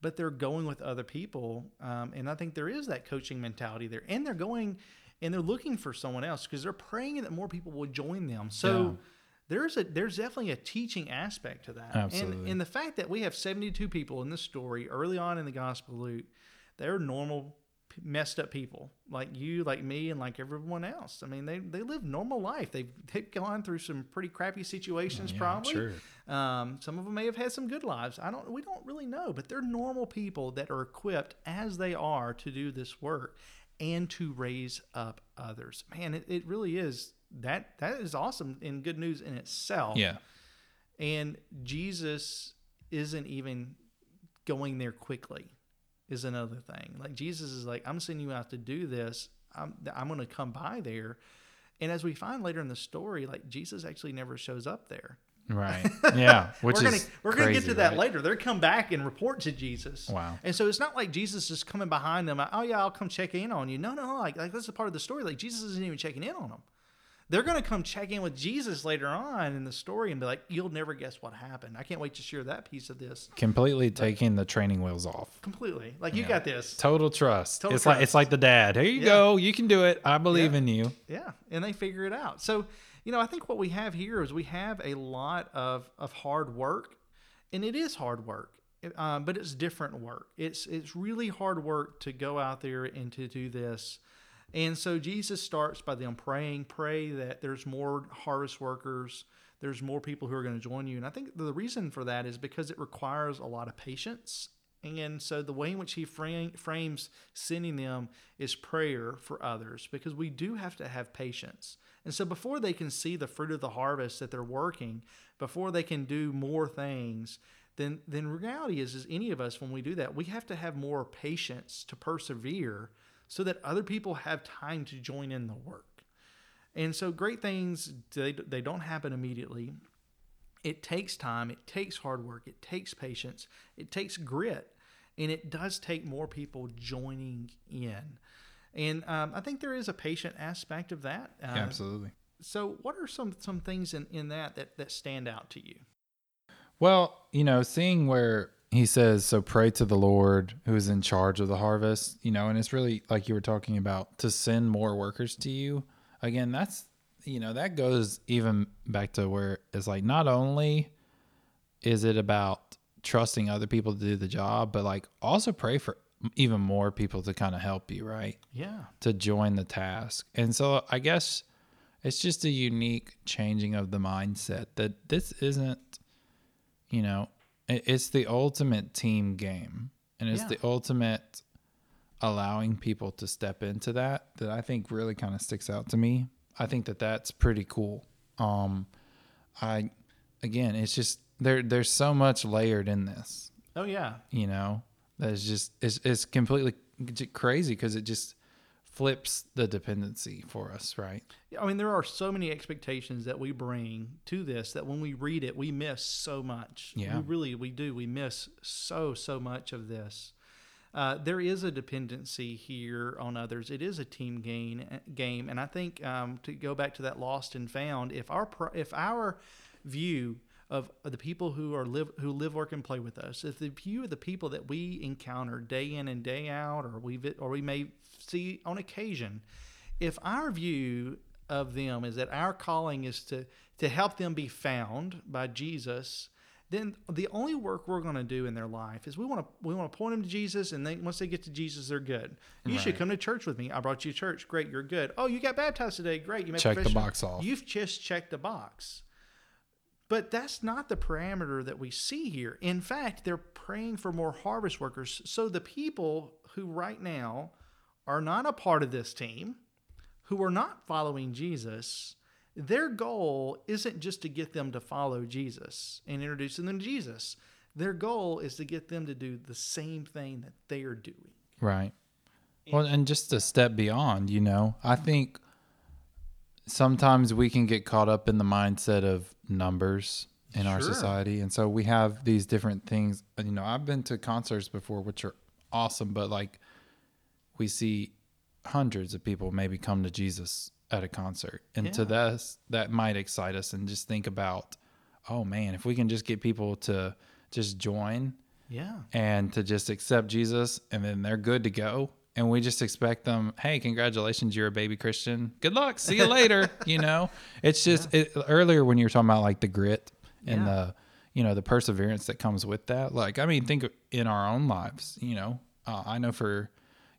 But they're going with other people, um, and I think there is that coaching mentality there, and they're going, and they're looking for someone else because they're praying that more people will join them. So Yeah. There's a there's definitely a teaching aspect to that. Absolutely. And, and the fact that we have 72 people in this story early on in the Gospel of Luke, they're normal, messed up people like you, like me, and like everyone else. I mean, they they live normal life. They've they've gone through some pretty crappy situations, Yeah, probably. sure. Um, some of them may have had some good lives. I don't. We don't really know, but they're normal people that are equipped as they are to do this work and to raise up others. Man, it, it really is that that is awesome and good news in itself. Yeah. And Jesus isn't even going there quickly. Is another thing. Like Jesus is like, I'm sending you out to do this. I'm I'm going to come by there. And as we find later in the story, like Jesus actually never shows up there. Right. Yeah. Which we're gonna is we're gonna get to that right? later. They're come back and report to Jesus. Wow. And so it's not like Jesus is coming behind them. Like, oh yeah, I'll come check in on you. No, no, like, like that's a part of the story. Like Jesus isn't even checking in on them. They're gonna come check in with Jesus later on in the story and be like, "You'll never guess what happened." I can't wait to share that piece of this Completely taking the training wheels off. completely. Like you got this. Total trust. Total it's like it's like the dad. Here you Yeah. go. You can do it. I believe Yeah. in you. Yeah, and they figure it out. So, you know, I think what we have here is we have a lot of of hard work, and it is hard work, um, but it's different work. It's it's really hard work to go out there and to do this, And so Jesus starts by them praying, pray that there's more harvest workers, there's more people who are going to join you. And I think the reason for that is because it requires a lot of patience. And so the way in which he frame, frames sending them is prayer for others because we do have to have patience. And so before they can see the fruit of the harvest that they're working, before they can do more things, then then reality is is any of us when we do that, we have to have more patience to persevere so that other people have time to join in the work. And so great things they, they don't happen immediately. It takes time, it takes hard work, it takes patience, it takes grit, and it does take more people joining in. And um, I think there is a patient aspect of that. Uh, Absolutely. So, what are some some things in, in that, that that stand out to you? Well, you know, seeing where he says, So pray to the Lord who is in charge of the harvest, you know, and it's really like you were talking about to send more workers to you. Again, that's, you know, that goes even back to where it's like not only is it about trusting other people to do the job, but like also pray for even more people to kind of help you, right? Yeah. To join the task. And so I guess it's just a unique changing of the mindset that this isn't, you know, it's the ultimate team game and it's Yeah. the ultimate allowing people to step into that that I think really kind of sticks out to me. I think that that's pretty cool. Um I again, it's just there there's so much layered in this, Oh yeah. you know. That is just it's it's completely crazy cuz it just flips the dependency for us, right? I mean, there are so many expectations that we bring to this that when we read it, we miss so much. Yeah. We really, we do. We miss so, so much of this. Uh, there is a dependency here on others. It is a team gain game, and I think um, to go back to that lost and found, if our if our view of the people who are live who live, work, and play with us, if the view of the people that we encounter day in and day out, or we vi- or we may see on occasion, if our view of them is that our calling is to to help them be found by Jesus, then the only work we're going to do in their life is we want to we want to point them to Jesus, and then once they get to Jesus, they're good. You should come to church with me. I brought you to church. Great, you're good. Oh, you got baptized today. Great, you made Check the box off. You've just checked the box. But that's not the parameter that we see here. In fact, they're praying for more harvest workers. So the people who right now are not a part of this team, who are not following Jesus, their goal isn't just to get them to follow Jesus and introducing them to Jesus. Their goal is to get them to do the same thing that they are doing. Right. Well, and just a step beyond, you know, I think sometimes we can get caught up in the mindset of numbers in our society. And so we have these different things. You know, I've been to concerts before, which are awesome, but like we see hundreds of people maybe come to Jesus at a concert. And to Yeah. this, that might excite us and just think about, oh man, if we can just get people to just join Yeah. and to just accept Jesus and then they're good to go. And we just expect them, hey, congratulations, you're a baby Christian. Good luck. See you later. you know, it's just it, earlier when you were talking about like the grit and Yeah. the, you know, the perseverance that comes with that. Like, I mean, think in our own lives, you know, uh, I know for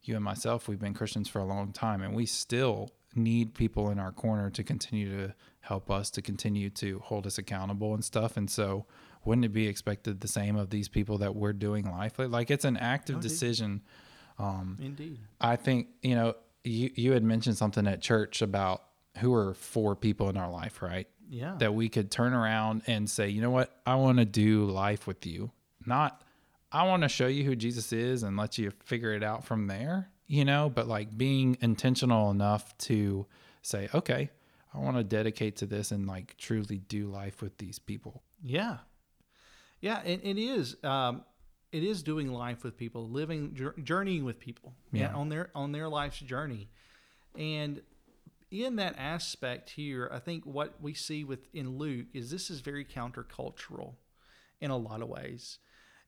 you and myself, we've been Christians for a long time and we still need people in our corner to continue to help us, to continue to hold us accountable and stuff. And so, wouldn't it be expected the same of these people that we're doing life with? Like, it's an active Oh, decision. Um, Indeed. I think, you know, you, you had mentioned something at church about who are four people in our life, right? Yeah. that we could turn around and say, you know what, I want to do life with you. Not, I want to show you who Jesus is and let you figure it out from there, you know, but like being intentional enough to say, okay, I want to dedicate to this and like truly do life with these people. Yeah, yeah, and it is. Um, it is doing life with people, living, journeying with people, Yeah. on their on their life's journey, and in that aspect here, I think what we see with in Luke is this is very countercultural in a lot of ways.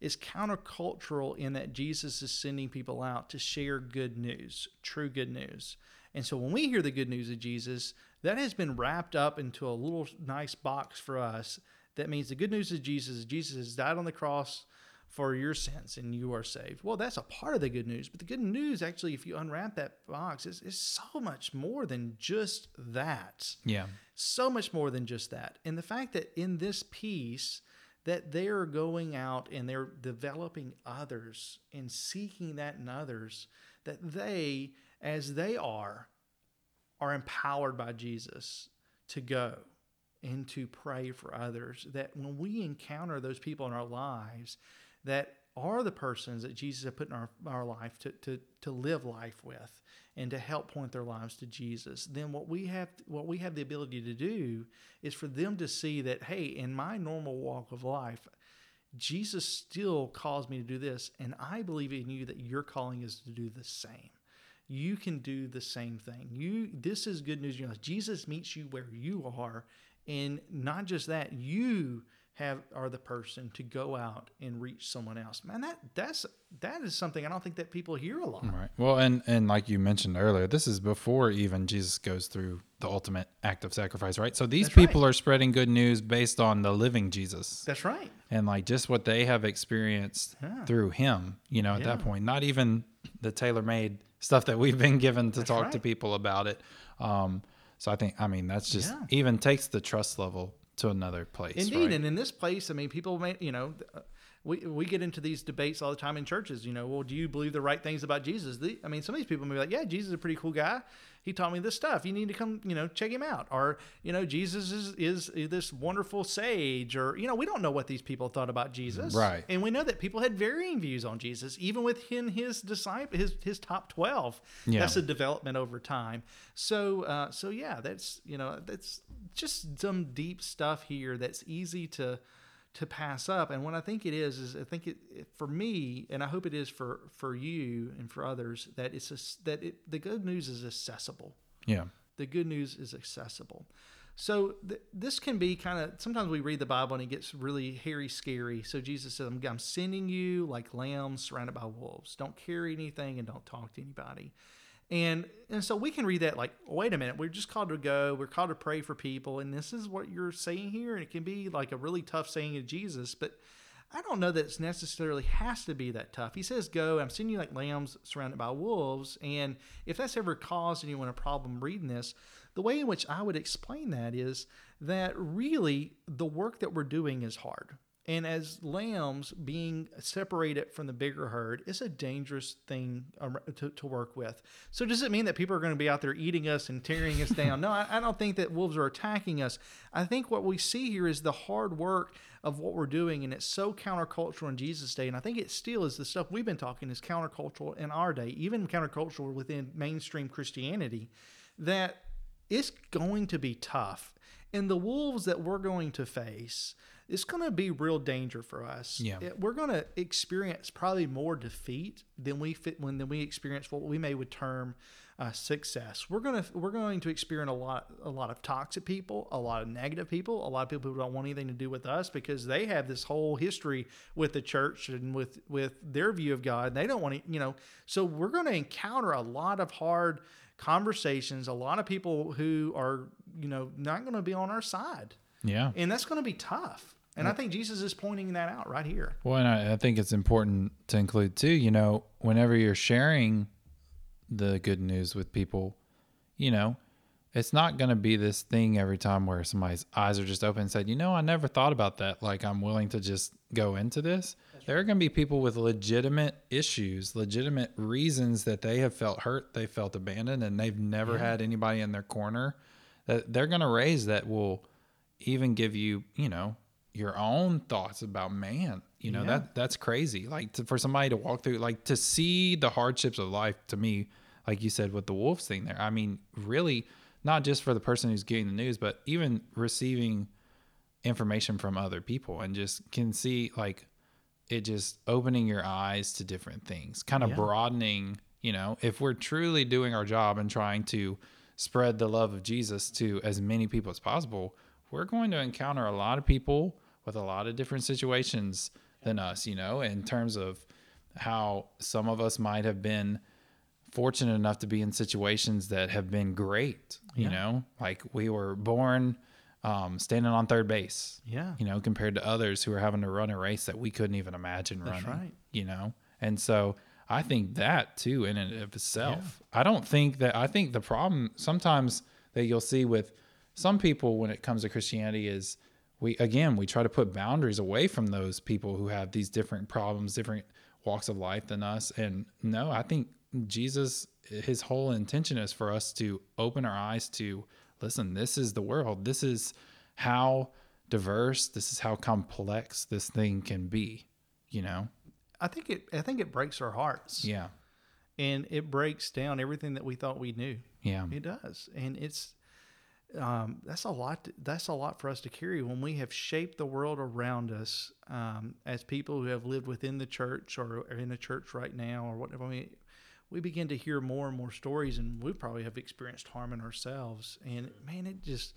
It's countercultural in that Jesus is sending people out to share good news, true good news. And so when we hear the good news of Jesus, that has been wrapped up into a little nice box for us. That means the good news of Jesus is Jesus has died on the cross for your sins and you are saved. Well, that's a part of the good news. But the good news, actually, if you unwrap that box, is, is so much more than just that. Yeah. So much more than just that. And the fact that in this piece, that they're going out and they're developing others and seeking that in others, that they, as they are, are empowered by Jesus to go and to pray for others. That when we encounter those people in our lives that are the persons that Jesus has put in our, our life to, to, to live life with and to help point their lives to Jesus, then what we have what we have the ability to do is for them to see that, hey, in my normal walk of life, Jesus still calls me to do this, and I believe in you that your calling is to do the same you can do the same thing. You this is good news. You know, Jesus meets you where you are, and not just that, you have are the person to go out and reach someone else. Man, that that's that is something I don't think that people hear a lot. Right. Well, and and like you mentioned earlier, this is before even Jesus goes through the ultimate act of sacrifice, right? So these That's people right. are spreading good news based on the living Jesus. That's right. and like just what they have experienced Yeah. through him, you know, at that point, not even the tailor made stuff that we've been given to That's talk to people about it. Um, so I think, I mean, that's just Yeah. even takes the trust level to another place. Indeed, right? and in this place, I mean, people may, you know, uh, we we get into these debates all the time in churches. You know, well, do you believe the right things about Jesus? The, I mean, some of these people may be like, yeah, Jesus is a pretty cool guy. He taught me this stuff. You need to come, you know, check him out. Or, you know, Jesus is is, is this wonderful sage. Or, you know, we don't know what these people thought about Jesus, Right. And we know that people had varying views on Jesus, even within his disciple, his his top twelve. Yeah. That's a development over time. So, uh, so yeah, that's you know, that's just some deep stuff here that's easy to to pass up. And what I think it is is I think it, it for me, and I hope it is for for you and for others that it's a, that it, the good news is accessible. yeah. The good news is accessible. So th- this can be kind of sometimes we read the Bible and it gets really hairy, scary. So Jesus said, I'm, "I'm sending you like lambs surrounded by wolves. Don't carry anything and don't talk to anybody." And and so we can read that like, wait a minute, we're just called to go. We're called to pray for people, and this is what you're saying here. And it can be like a really tough saying of Jesus, but I don't know that it's necessarily has to be that tough. He says, "Go." I'm sending you like lambs surrounded by wolves, and if that's ever caused anyone a problem reading this, the way in which I would explain that is that really the work that we're doing is hard. And as lambs being separated from the bigger herd is a dangerous thing to, to work with. So, does it mean that people are going to be out there eating us and tearing us down? No, I, I don't think that wolves are attacking us. I think what we see here is the hard work of what we're doing, and it's so countercultural in Jesus' day. And I think it still is the stuff we've been talking is countercultural in our day, even countercultural within mainstream Christianity, that it's going to be tough. And the wolves that we're going to face, it's going to be real danger for us. Yeah. It- we're going to experience probably more defeat than we fit when than we experience what we may would term uh, success. We're gonna we're going to experience a lot a lot of toxic people, a lot of negative people, a lot of people who don't want anything to do with us because they have this whole history with the church and with with their view of God. They don't want to, you know. So we're going to encounter a lot of hard conversations, a lot of people who are, you know, not going to be on our side. Yeah. And that's going to be tough. And I think Jesus is pointing that out right here. Well, and I, I think it's important to include too, you know, whenever you're sharing the good news with people, you know, it's not going to be this thing every time where somebody's eyes are just open and said, you know, I never thought about that. Like, I'm willing to just go into this. There are going to be people with legitimate issues, legitimate reasons that they have felt hurt, they felt abandoned, and they've never had anybody in their corner that they're going to raise that will even give you, you know, your own thoughts about man. You know, Yeah. that that's crazy. Like to, for somebody to walk through, like to see the hardships of life to me, like you said with the wolves thing there. I mean, really, not just for the person who's getting the news, but even receiving information from other people and just can see like it just opening your eyes to different things, kind of Yeah. broadening, you know, if we're truly doing our job and trying to spread the love of Jesus to as many people as possible, we're going to encounter a lot of people with a lot of different situations than us, you know, in terms of how some of us might have been fortunate enough to be in situations that have been great, you Yeah. know, like we were born um, standing on third base. Yeah. You know, compared to others who are having to run a race that we couldn't even imagine That's running. right. You know, and so I think that too, in and of itself. I don't think that. I think the problem sometimes that you'll see with some people when it comes to Christianity is we again we try to put boundaries away from those people who have these different problems, different walks of life than us. And no, I think Jesus, his whole intention is for us to open our eyes to listen. This is the world. This is how diverse. This is how complex this thing can be. You know. I think it. I think it breaks our hearts. Yeah. And it breaks down everything that we thought we knew. Yeah. It does, and it's um, that's a lot. That's a lot for us to carry when we have shaped the world around us um, as people who have lived within the church or are in a church right now or whatever. I mean, we begin to hear more and more stories, and we probably have experienced harm in ourselves. And man, it just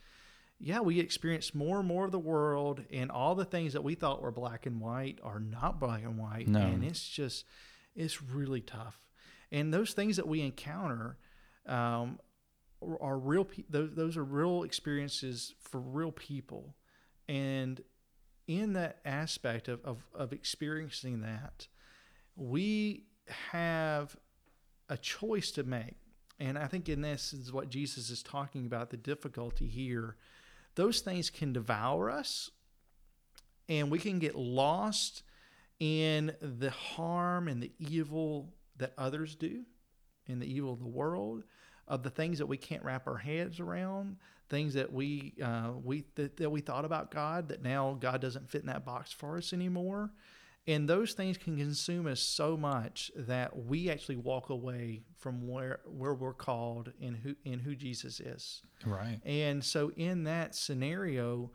yeah, we experience more and more of the world, and all the things that we thought were black and white are not black and white, No. and it's just it's really tough. And those things that we encounter um, are- real. Pe- those those are real experiences for real people, and in that aspect of, of, of experiencing that, we have a choice to make. And I think in this is what Jesus is talking about the difficulty here. Those things can devour us, and we can get lost in the harm and the evil that others do, in the evil of the world, of the things that we can't wrap our heads around, things that we uh, we that, that we thought about God that now God doesn't fit in that box for us anymore. And those things can consume us so much that we actually walk away from where where we're called and who and who Jesus is. Right. And so in that scenario,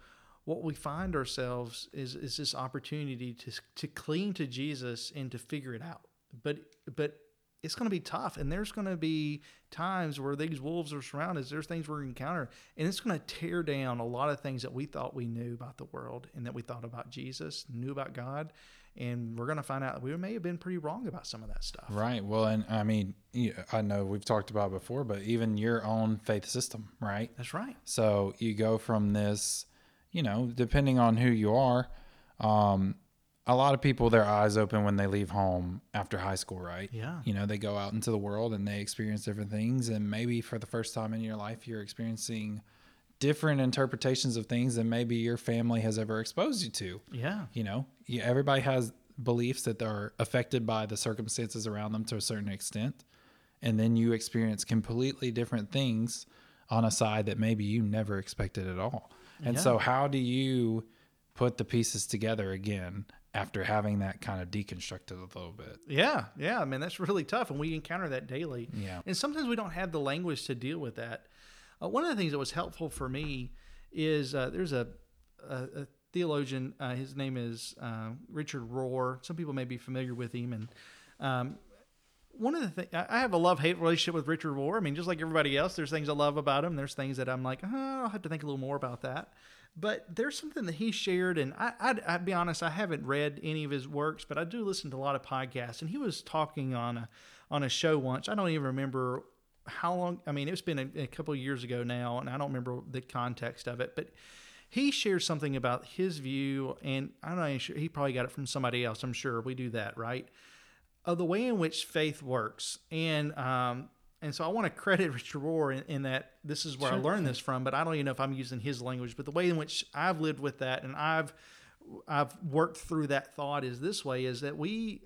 what we find ourselves is is this opportunity to to cling to Jesus and to figure it out. But but it's going to be tough, and there's going to be times where these wolves are surrounded. There's things we're encountering, and it's going to tear down a lot of things that we thought we knew about the world and that we thought about Jesus, knew about God, and we're going to find out that we may have been pretty wrong about some of that stuff. Right. Well, and I mean, I know we've talked about before, but even your own faith system, right? That's right. So you go from this, you know, depending on who you are, um, a lot of people their eyes open when they leave home after high school, right? Yeah. You know, they go out into the world and they experience different things, and maybe for the first time in your life, you're experiencing different interpretations of things than maybe your family has ever exposed you to. Yeah. You know, yeah, everybody has beliefs that are affected by the circumstances around them to a certain extent. And then you experience completely different things on a side that maybe you never expected at all. And Yeah. so, how do you put the pieces together again after having that kind of deconstructed a little bit? Yeah, yeah. I mean, that's really tough, and we encounter that daily. Yeah. And sometimes we don't have the language to deal with that. Uh, one of the things that was helpful for me is uh, there's a, a, a theologian. Uh, his name is uh, Richard Rohr. Some people may be familiar with him, and um, one of the things I have a love hate relationship with Richard Rohr. I mean, just like everybody else, there's things I love about him. There's things that I'm like, oh, I'll have to think a little more about that. But there's something that he shared, and I, I'd, I'd be honest, I haven't read any of his works, but I do listen to a lot of podcasts. And he was talking on a on a show once. I don't even remember how long. I mean, it's been a, a couple years ago now, and I don't remember the context of it. But he shared something about his view, and I'm not sure he probably got it from somebody else. I'm sure we do that, right? of the way in which faith works. And um, and so I want to credit Richard Rohr in, in that this is where I learned this from, but I don't even know if I'm using his language. But the way in which I've lived with that and I've I've worked through that thought is this way: is that we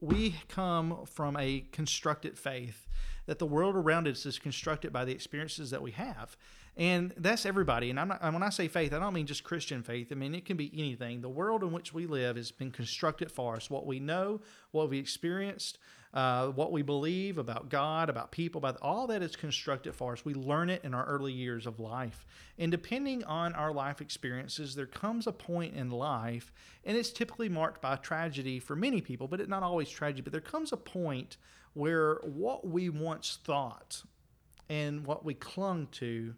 we come from a constructed faith that the world around us is constructed by the experiences that we have. And that's everybody and I'm not, and when i say faith i don't mean just christian faith. I mean it can be anything. The world in which we live has been constructed for us. What we know what we experienced uh, what we believe about god about people about all that is constructed for us. We learn it in our early years of life. And depending on our life experiences there comes a point in life and it's typically marked by tragedy for many people but it not always tragedy but there comes a point where what we once thought and what we clung to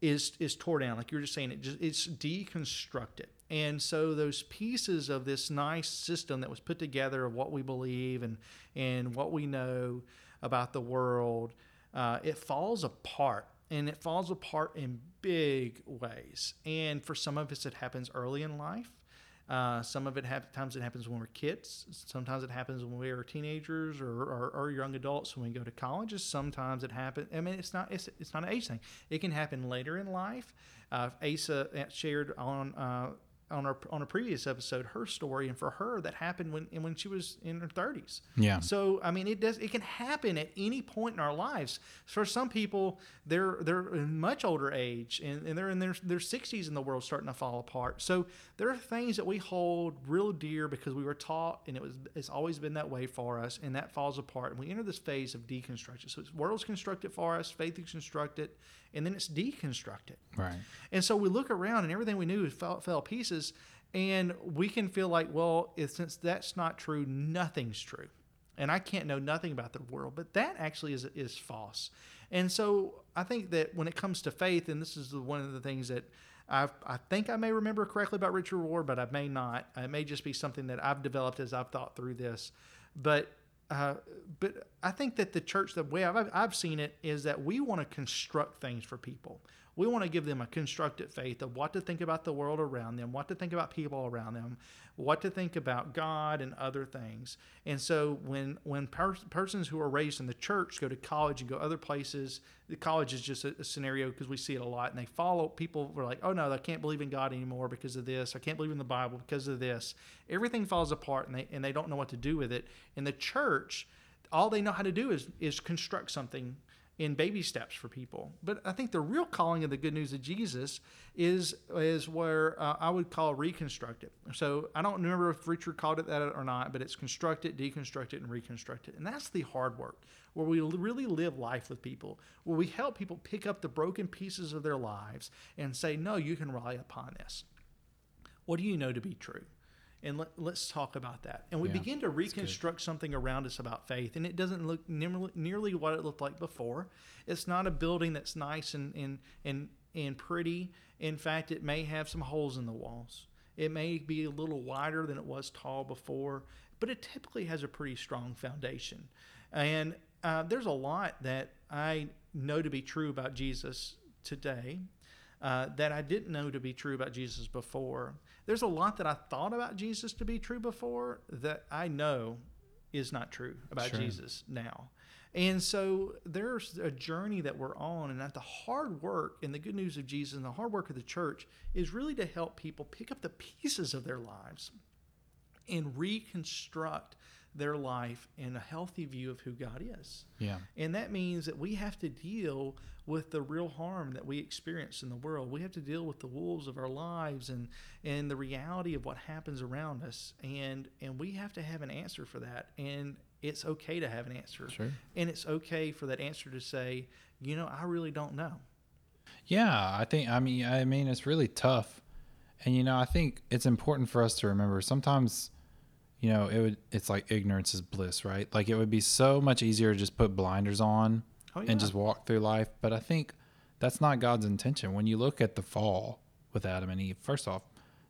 is is tore down. Like you were just saying it just it's deconstructed and so those pieces of this nice system that was put together of what we believe and and what we know about the world uh, it falls apart and it falls apart in big ways. And for some of us, it happens early in life. Uh, some of it times it happens when we're kids. Sometimes it happens when we are teenagers or, or, or young adults when we go to colleges. Sometimes it happens. I mean, it's not it's, it's not an age thing. It can happen later in life. Uh, Asa shared on uh, on our on a previous episode her story, and for her that happened when when she was in her thirties. Yeah. So I mean, it does it can happen at any point in our lives. For some people, they're they're in much older age, and, and they're in their their sixties, and the world's starting to fall apart. So there are things that we hold real dear because we were taught, and it was it's always been that way for us, and that falls apart, and we enter this phase of deconstruction. So the world's constructed for us, faith is constructed, and then it's deconstructed. Right. And so we look around and everything we knew fell, fell pieces. And we can feel like, well, if, since that's not true, nothing's true. And I can't know nothing about the world, but that actually is, is false. And so I think that when it comes to faith, and this is one of the things that I've, I think I may remember correctly about Richard Rohr, but I may not. It may just be something that I've developed as I've thought through this. But uh, but I think that the church, the way I've, I've seen it, is that we want to construct things for people. We want to give them a constructive faith of what to think about the world around them, what to think about people around them, what to think about God and other things. And so when when per- persons who are raised in the church go to college and go other places, the college is just a, a scenario because we see it a lot, and they follow people who are like, oh no, I can't believe in God anymore because of this. I can't believe in the Bible because of this. Everything falls apart, and they and they don't know what to do with it. In the church, all they know how to do is is construct something in baby steps for people. But I think the real calling of the good news of Jesus is is where uh, I would call reconstructed. So I don't remember if Richard called it that or not, but it's construct it, deconstruct it, and reconstruct it. And that's the hard work where we really live life with people, where we help people pick up the broken pieces of their lives and say, no, you can rely upon this. What do you know to be true? And let, us talk about that. And we yeah, begin to reconstruct something around us about faith, and it doesn't look nearly, nearly what it looked like before. It's not a building that's nice and and and and pretty. In fact, it may have some holes in the walls. It may be a little wider than it was tall before, but it typically has a pretty strong foundation. And uh, there's a lot that I know to be true about Jesus today uh, that I didn't know to be true about Jesus before. There's a lot that I thought about Jesus to be true before that I know is not true about sure. Jesus now. And so there's a journey that we're on, and that the hard work and the good news of Jesus and the hard work of the church is really to help people pick up the pieces of their lives and reconstruct their life in a healthy view of who God is. Yeah. And that means that we have to deal with the real harm that we experience in the world. We have to deal with the wolves of our lives and and the reality of what happens around us and and we have to have an answer for that. And it's okay to have an answer. Sure. And it's okay for that answer to say, you know, I really don't know. Yeah, I think I mean I mean it's really tough. And you know, I think it's important for us to remember sometimes you know, it would it's like ignorance is bliss, right? Like it would be so much easier to just put blinders on oh, yeah. and just walk through life. But I think that's not God's intention. When you look at the fall with Adam and Eve, first off,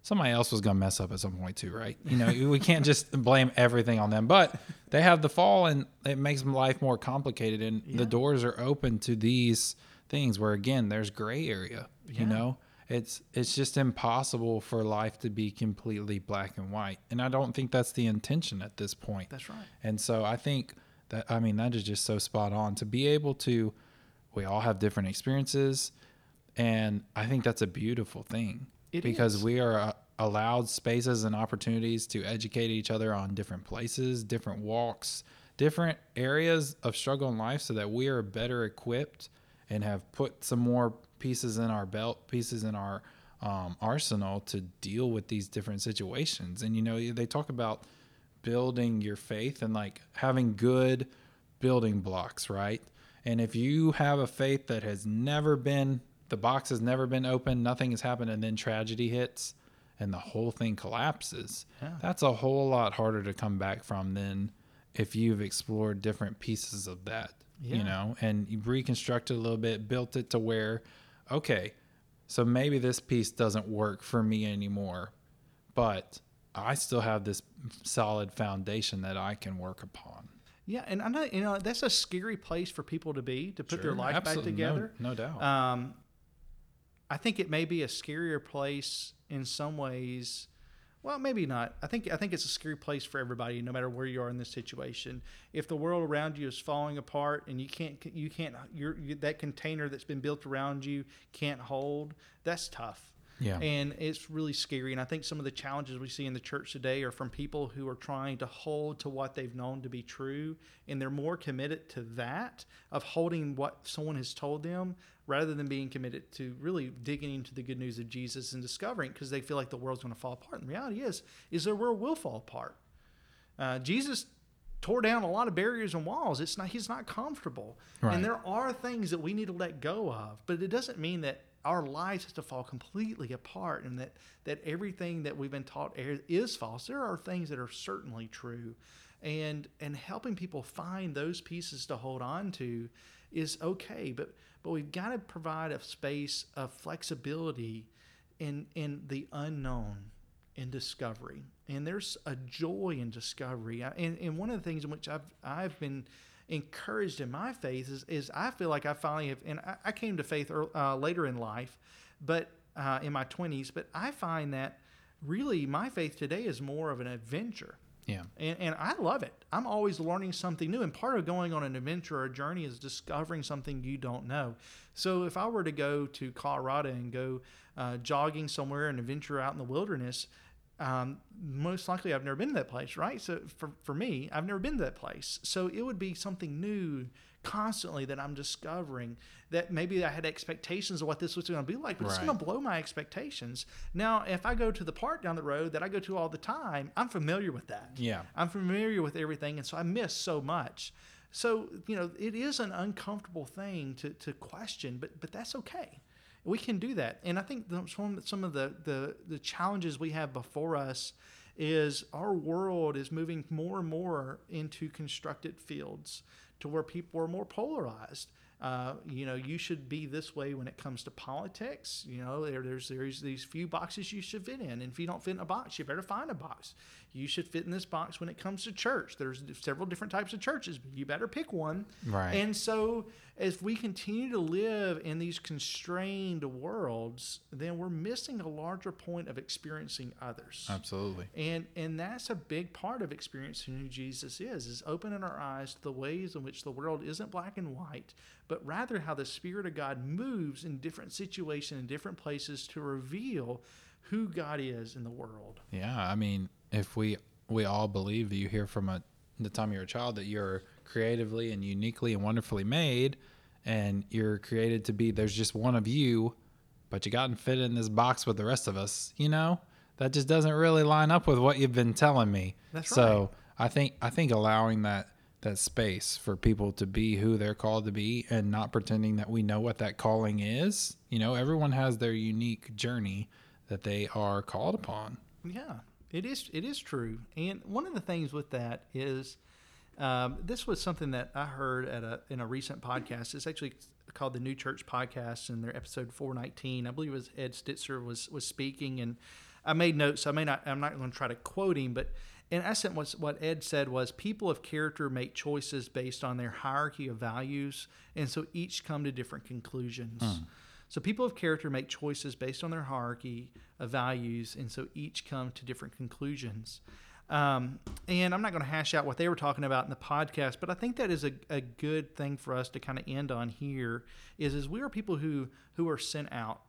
somebody else was going to mess up at some point too, right? You know, we can't just blame everything on them. But they have the fall, and it makes life more complicated, and yeah. the doors are open to these things where again, there's gray area. Yeah. You know, it's it's just impossible for life to be completely black and white. And i don't think that's the intention at this point. That's right. And so i think that i mean that is just so spot on. To be able to we all have different experiences and i think that's a beautiful thing. It because is. we are uh, allowed spaces and opportunities to educate each other on different places different walks different areas of struggle in life so that we are better equipped and have put some more pieces in our belt, pieces in our um, arsenal to deal with these different situations. And you know, they talk about building your faith and like having good building blocks, right? And if you have a faith that has never been, the box has never been opened, nothing has happened, and then tragedy hits and the whole thing collapses, yeah. that's a whole lot harder to come back from than if you've explored different pieces of that, yeah. you know, and you reconstructed a little bit, built it to where okay, so maybe this piece doesn't work for me anymore, but I still have this solid foundation that I can work upon. Yeah, and I know you know that's a scary place for people to be to put their life absolutely, back no- together. no doubt. Um, I think it may be a scarier place in some ways. Well, maybe not. I think I think it's a scary place for everybody, no matter where you are in this situation. If the world around you is falling apart and you can't you can't that container that's been built around you can't hold, that's tough. Yeah. And it's really scary. And I think some of the challenges we see in the church today are from people who are trying to hold to what they've known to be true. And they're more committed to that, of holding what someone has told them, rather than being committed to really digging into the good news of Jesus and discovering because they feel like the world's going to fall apart. And the reality is, is the world will fall apart. Uh, Jesus tore down a lot of barriers and walls. It's not he's not comfortable, Right. and there are things that we need to let go of. But it doesn't mean that our lives have to fall completely apart, and that that everything that we've been taught is false. There are things that are certainly true, and and helping people find those pieces to hold on to is okay. But but we've got to provide a space of flexibility in in the unknown in discovery and there's a joy in discovery and, and one of the things in which i've i've been encouraged in my faith is, is i feel like i finally have and i, I came to faith ear- uh, later in life but uh, in my 20s but i find that really my faith today is more of an adventure Yeah. and, and I love it. I'm always learning something new. And part of going on an adventure or a journey is discovering something you don't know. So if I were to go to Colorado and go uh, jogging somewhere and adventure out in the wilderness, um, most likely I've never been to that place, right? So for, for me, I've never been to that place. So it would be something new constantly that I'm discovering that maybe I had expectations of what this was going to be like, but it's going to blow my expectations. Now, if I go to the park down the road that I go to all the time, I'm familiar with that. Yeah. I'm familiar with everything, and so I miss so much. So you know, it is an uncomfortable thing to, to question, but but that's okay. We can do that, and I think some some of the, the the challenges we have before us is our world is moving more and more into constructed fields to where people are more polarized. Uh, you know, you should be this way when it comes to politics. You know, there, there's there's these few boxes you should fit in, and if you don't fit in a box, you better find a box. You should fit in this box when it comes to church. There's several different types of churches, but you better pick one. Right. And so, as we continue to live in these constrained worlds, then we're missing a larger point of experiencing others. Absolutely. And and that's a big part of experiencing who Jesus is, is opening our eyes to the ways in which the world isn't black and white, but rather how the Spirit of God moves in different situations in different places to reveal who God is in the world. Yeah, I mean, if we we all believe that you hear from a, the time you're a child that you're creatively and uniquely and wonderfully made, and you're created to be there's just one of you, but you gotten fit in this box with the rest of us. You know, that just doesn't really line up with what you've been telling me. That's so I think I think allowing that that space for people to be who they're called to be and not pretending that we know what that calling is. You know, everyone has their unique journey that they are called upon. Yeah, it is. It is true. And one of the things with that is, um, this was something that I heard at a in a recent podcast. It's actually called the New Church Podcast, and their episode four nineteen. I believe it was Ed Stetzer was was speaking, and I made notes. I may not. I'm not going to try to quote him, but in essence, what Ed said was people of character make choices based on their hierarchy of values, and so each come to different conclusions. So people of character make choices based on their hierarchy of values, and so each come to different conclusions. Um, and I'm not going to hash out what they were talking about in the podcast, but I think that is a, a good thing for us to kind of end on here. Is is we are people who who are sent out,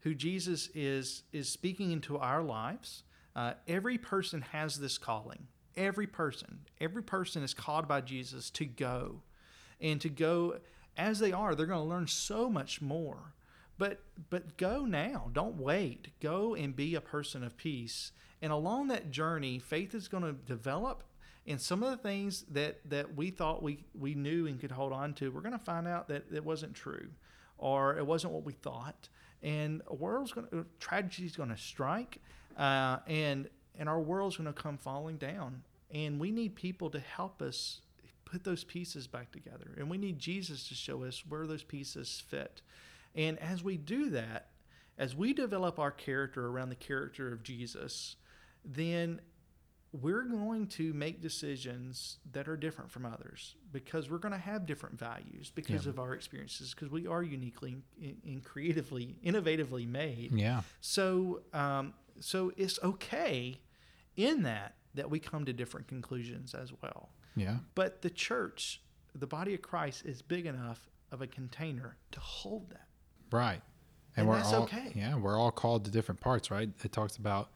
who Jesus is is speaking into our lives. Uh, every person has this calling. Every person, every person is called by Jesus to go, and to go as they are. They're going to learn so much more but but go now. Don't wait. Go and be a person of peace. And along that journey faith is going to develop. And some of the things that that we thought we we knew and could hold on to we're going to find out that it wasn't true or it wasn't what we thought. And a world's going to tragedy is going to strike uh, and and our world's going to come falling down. And we need people to help us put those pieces back together. And we need jesus to show us where those pieces fit and as we do that, as we develop our character around the character of Jesus, then we're going to make decisions that are different from others because we're going to have different values because Yeah. of our experiences because we are uniquely and creatively innovatively made Yeah. so um, so it's okay in that that we come to different conclusions as well Yeah. but the church the body of christ is big enough of a container to hold that Right. And we're that's all okay. yeah, we're all called to different parts, right? It talks about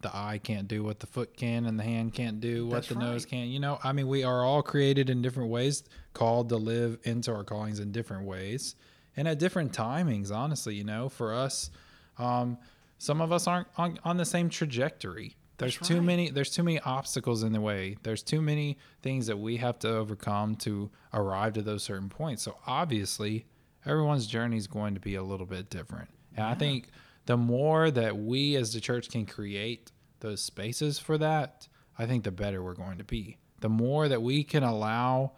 the eye can't do what the foot can and the hand can't do what That's the nose can. You know, I mean, we are all created in different ways, called to live into our callings in different ways and at different timings, honestly, you know, for us um some of us aren't on, on the same trajectory. There's That's too right. many there's too many obstacles in the way. There's too many things that we have to overcome to arrive to those certain points. So obviously, everyone's journey is going to be a little bit different. And I think the more that we as the church can create those spaces for that, I think the better we're going to be. The more that we can allow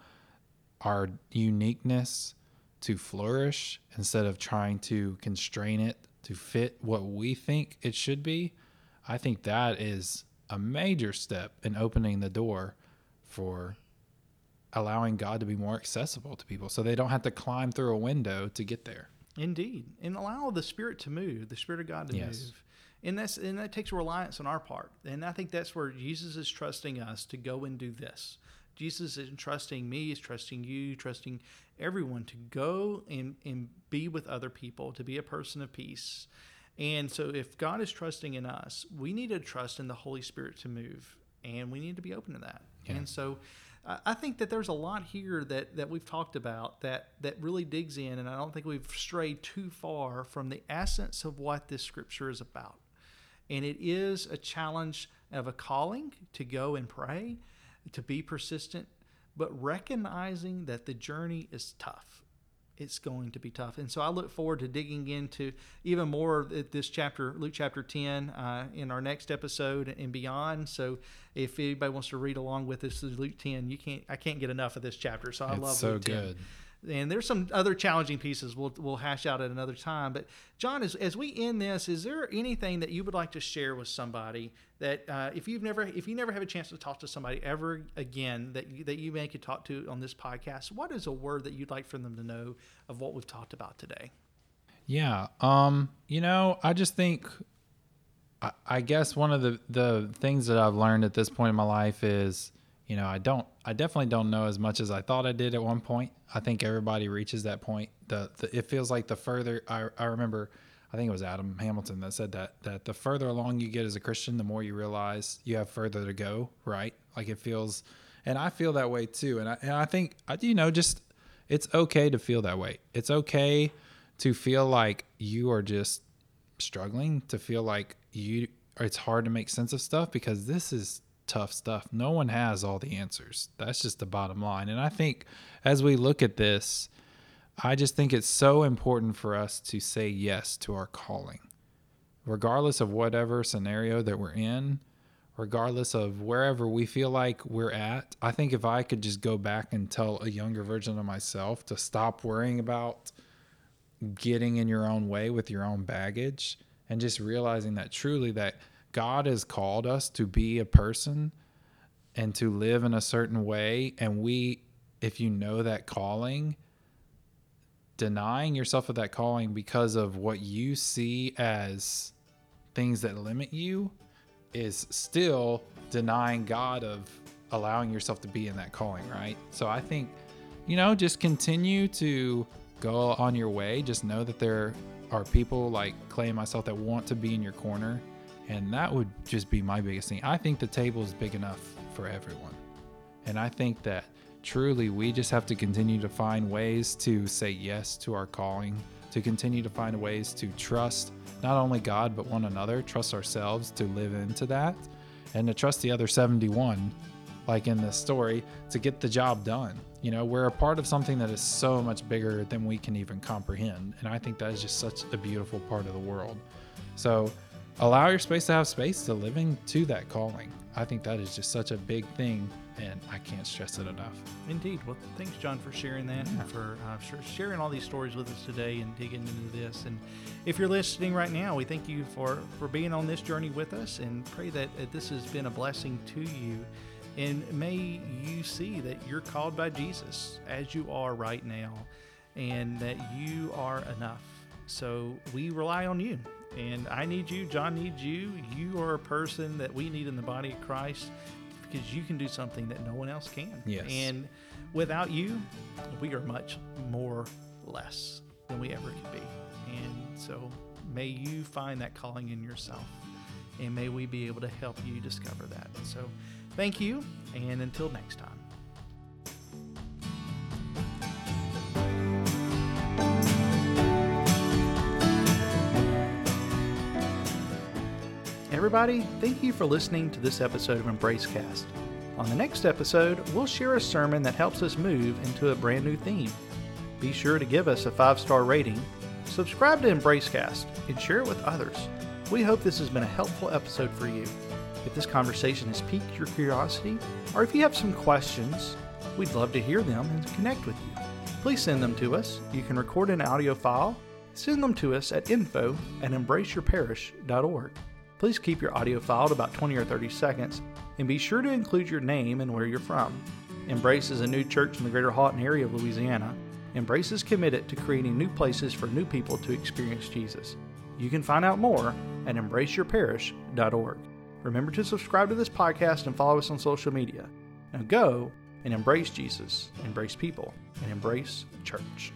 our uniqueness to flourish instead of trying to constrain it to fit what we think it should be, I think that is a major step in opening the door for allowing God to be more accessible to people so they don't have to climb through a window to get there. Indeed, and allow the Spirit to move, the Spirit of God to Yes. move, and that's and that takes reliance on our part. And I think that's where Jesus is trusting us to go and do this. Jesus is trusting me, is trusting you, trusting everyone to go and and be with other people, to be a person of peace. And so, if God is trusting in us, we need to trust in the Holy Spirit to move, and we need to be open to that. Yeah. And so, I think that there's a lot here that, that we've talked about that, that really digs in, and I don't think we've strayed too far from the essence of what this scripture is about. And it is a challenge of a calling to go and pray, to be persistent, but recognizing that the journey is tough. It's going to be tough. And so I look forward to digging into even more of this chapter, Luke chapter 10, uh, in our next episode and beyond. So if anybody wants to read along with us, this is Luke 10. You can't, I can't get enough of this chapter. So I it's love so Luke 10 good. And there's some other challenging pieces we'll, we'll hash out at another time but john as, as we end this is there anything that you would like to share with somebody that uh, if you've never if you never have a chance to talk to somebody ever again that you, that you may could talk to on this podcast what is a word that you'd like for them to know of what we've talked about today Yeah. Um, you know, I just think I, I guess one of the, the things that I've learned at this point in my life is, you know, I don't I definitely don't know as much as I thought I did at one point. I think everybody reaches that point. The, the it feels like the further I, I remember I think it was Adam Hamilton that said that that the further along you get as a Christian, the more you realize you have further to go, right? Like it feels and I feel that way too. And I and I think you know, just it's okay to feel that way. It's okay to feel like you are just struggling to feel like you it's hard to make sense of stuff because this is tough stuff. No one has all the answers. That's just the bottom line. And I think as we look at this, I just think it's so important for us to say yes to our calling. Regardless of whatever scenario that we're in, regardless of wherever we feel like we're at, I think if I could just go back and tell a younger version of myself to stop worrying about getting in your own way with your own baggage and just realizing that truly that God has called us to be a person and to live in a certain way and we if you know that calling denying yourself of that calling because of what you see as things that limit you is still denying God of allowing yourself to be in that calling, right? So I think, you know, just continue to go on your way. Just know that there are people like Clay and myself that want to be in your corner. And that would just be my biggest thing. I think the table is big enough for everyone. And I think that truly we just have to continue to find ways to say yes to our calling, to continue to find ways to trust not only God, but one another, trust ourselves to live into that, and to trust the other 71, like in this story, to get the job done. You know, we're a part of something that is so much bigger than we can even comprehend. And I think that is just such a beautiful part of the world. So, allow your space to have space to living to that calling. I think that is just such a big thing, and I can't stress it enough. Indeed. Well, thanks, John, for sharing that and for uh, sharing all these stories with us today and digging into this. And if you're listening right now, we thank you for for being on this journey with us, and pray that uh, this has been a blessing to you. And may you see that you're called by Jesus as you are right now, and that you are enough. So we rely on you. And I need you, John needs you. You are a person that we need in the body of Christ because you can do something that no one else can. Yes. And without you, we are much more less than we ever could be. And so may you find that calling in yourself. And may we be able to help you discover that. So thank you. And until next time. Everybody, thank you for listening to this episode of EmbraceCast. On the next episode, we'll share a sermon that helps us move into a brand new theme. Be sure to give us a five star rating, subscribe to EmbraceCast, and share it with others. We hope this has been a helpful episode for you. If this conversation has piqued your curiosity, or if you have some questions, we'd love to hear them and connect with you. Please send them to us. You can record an audio file, send them to us at info at embraceyourparish.org. Please keep your audio filed about 20 or 30 seconds and be sure to include your name and where you're from. Embrace is a new church in the greater Haughton area of Louisiana. Embrace is committed to creating new places for new people to experience Jesus. You can find out more at embraceyourparish.org. Remember to subscribe to this podcast and follow us on social media. Now go and embrace Jesus, embrace people, and embrace church.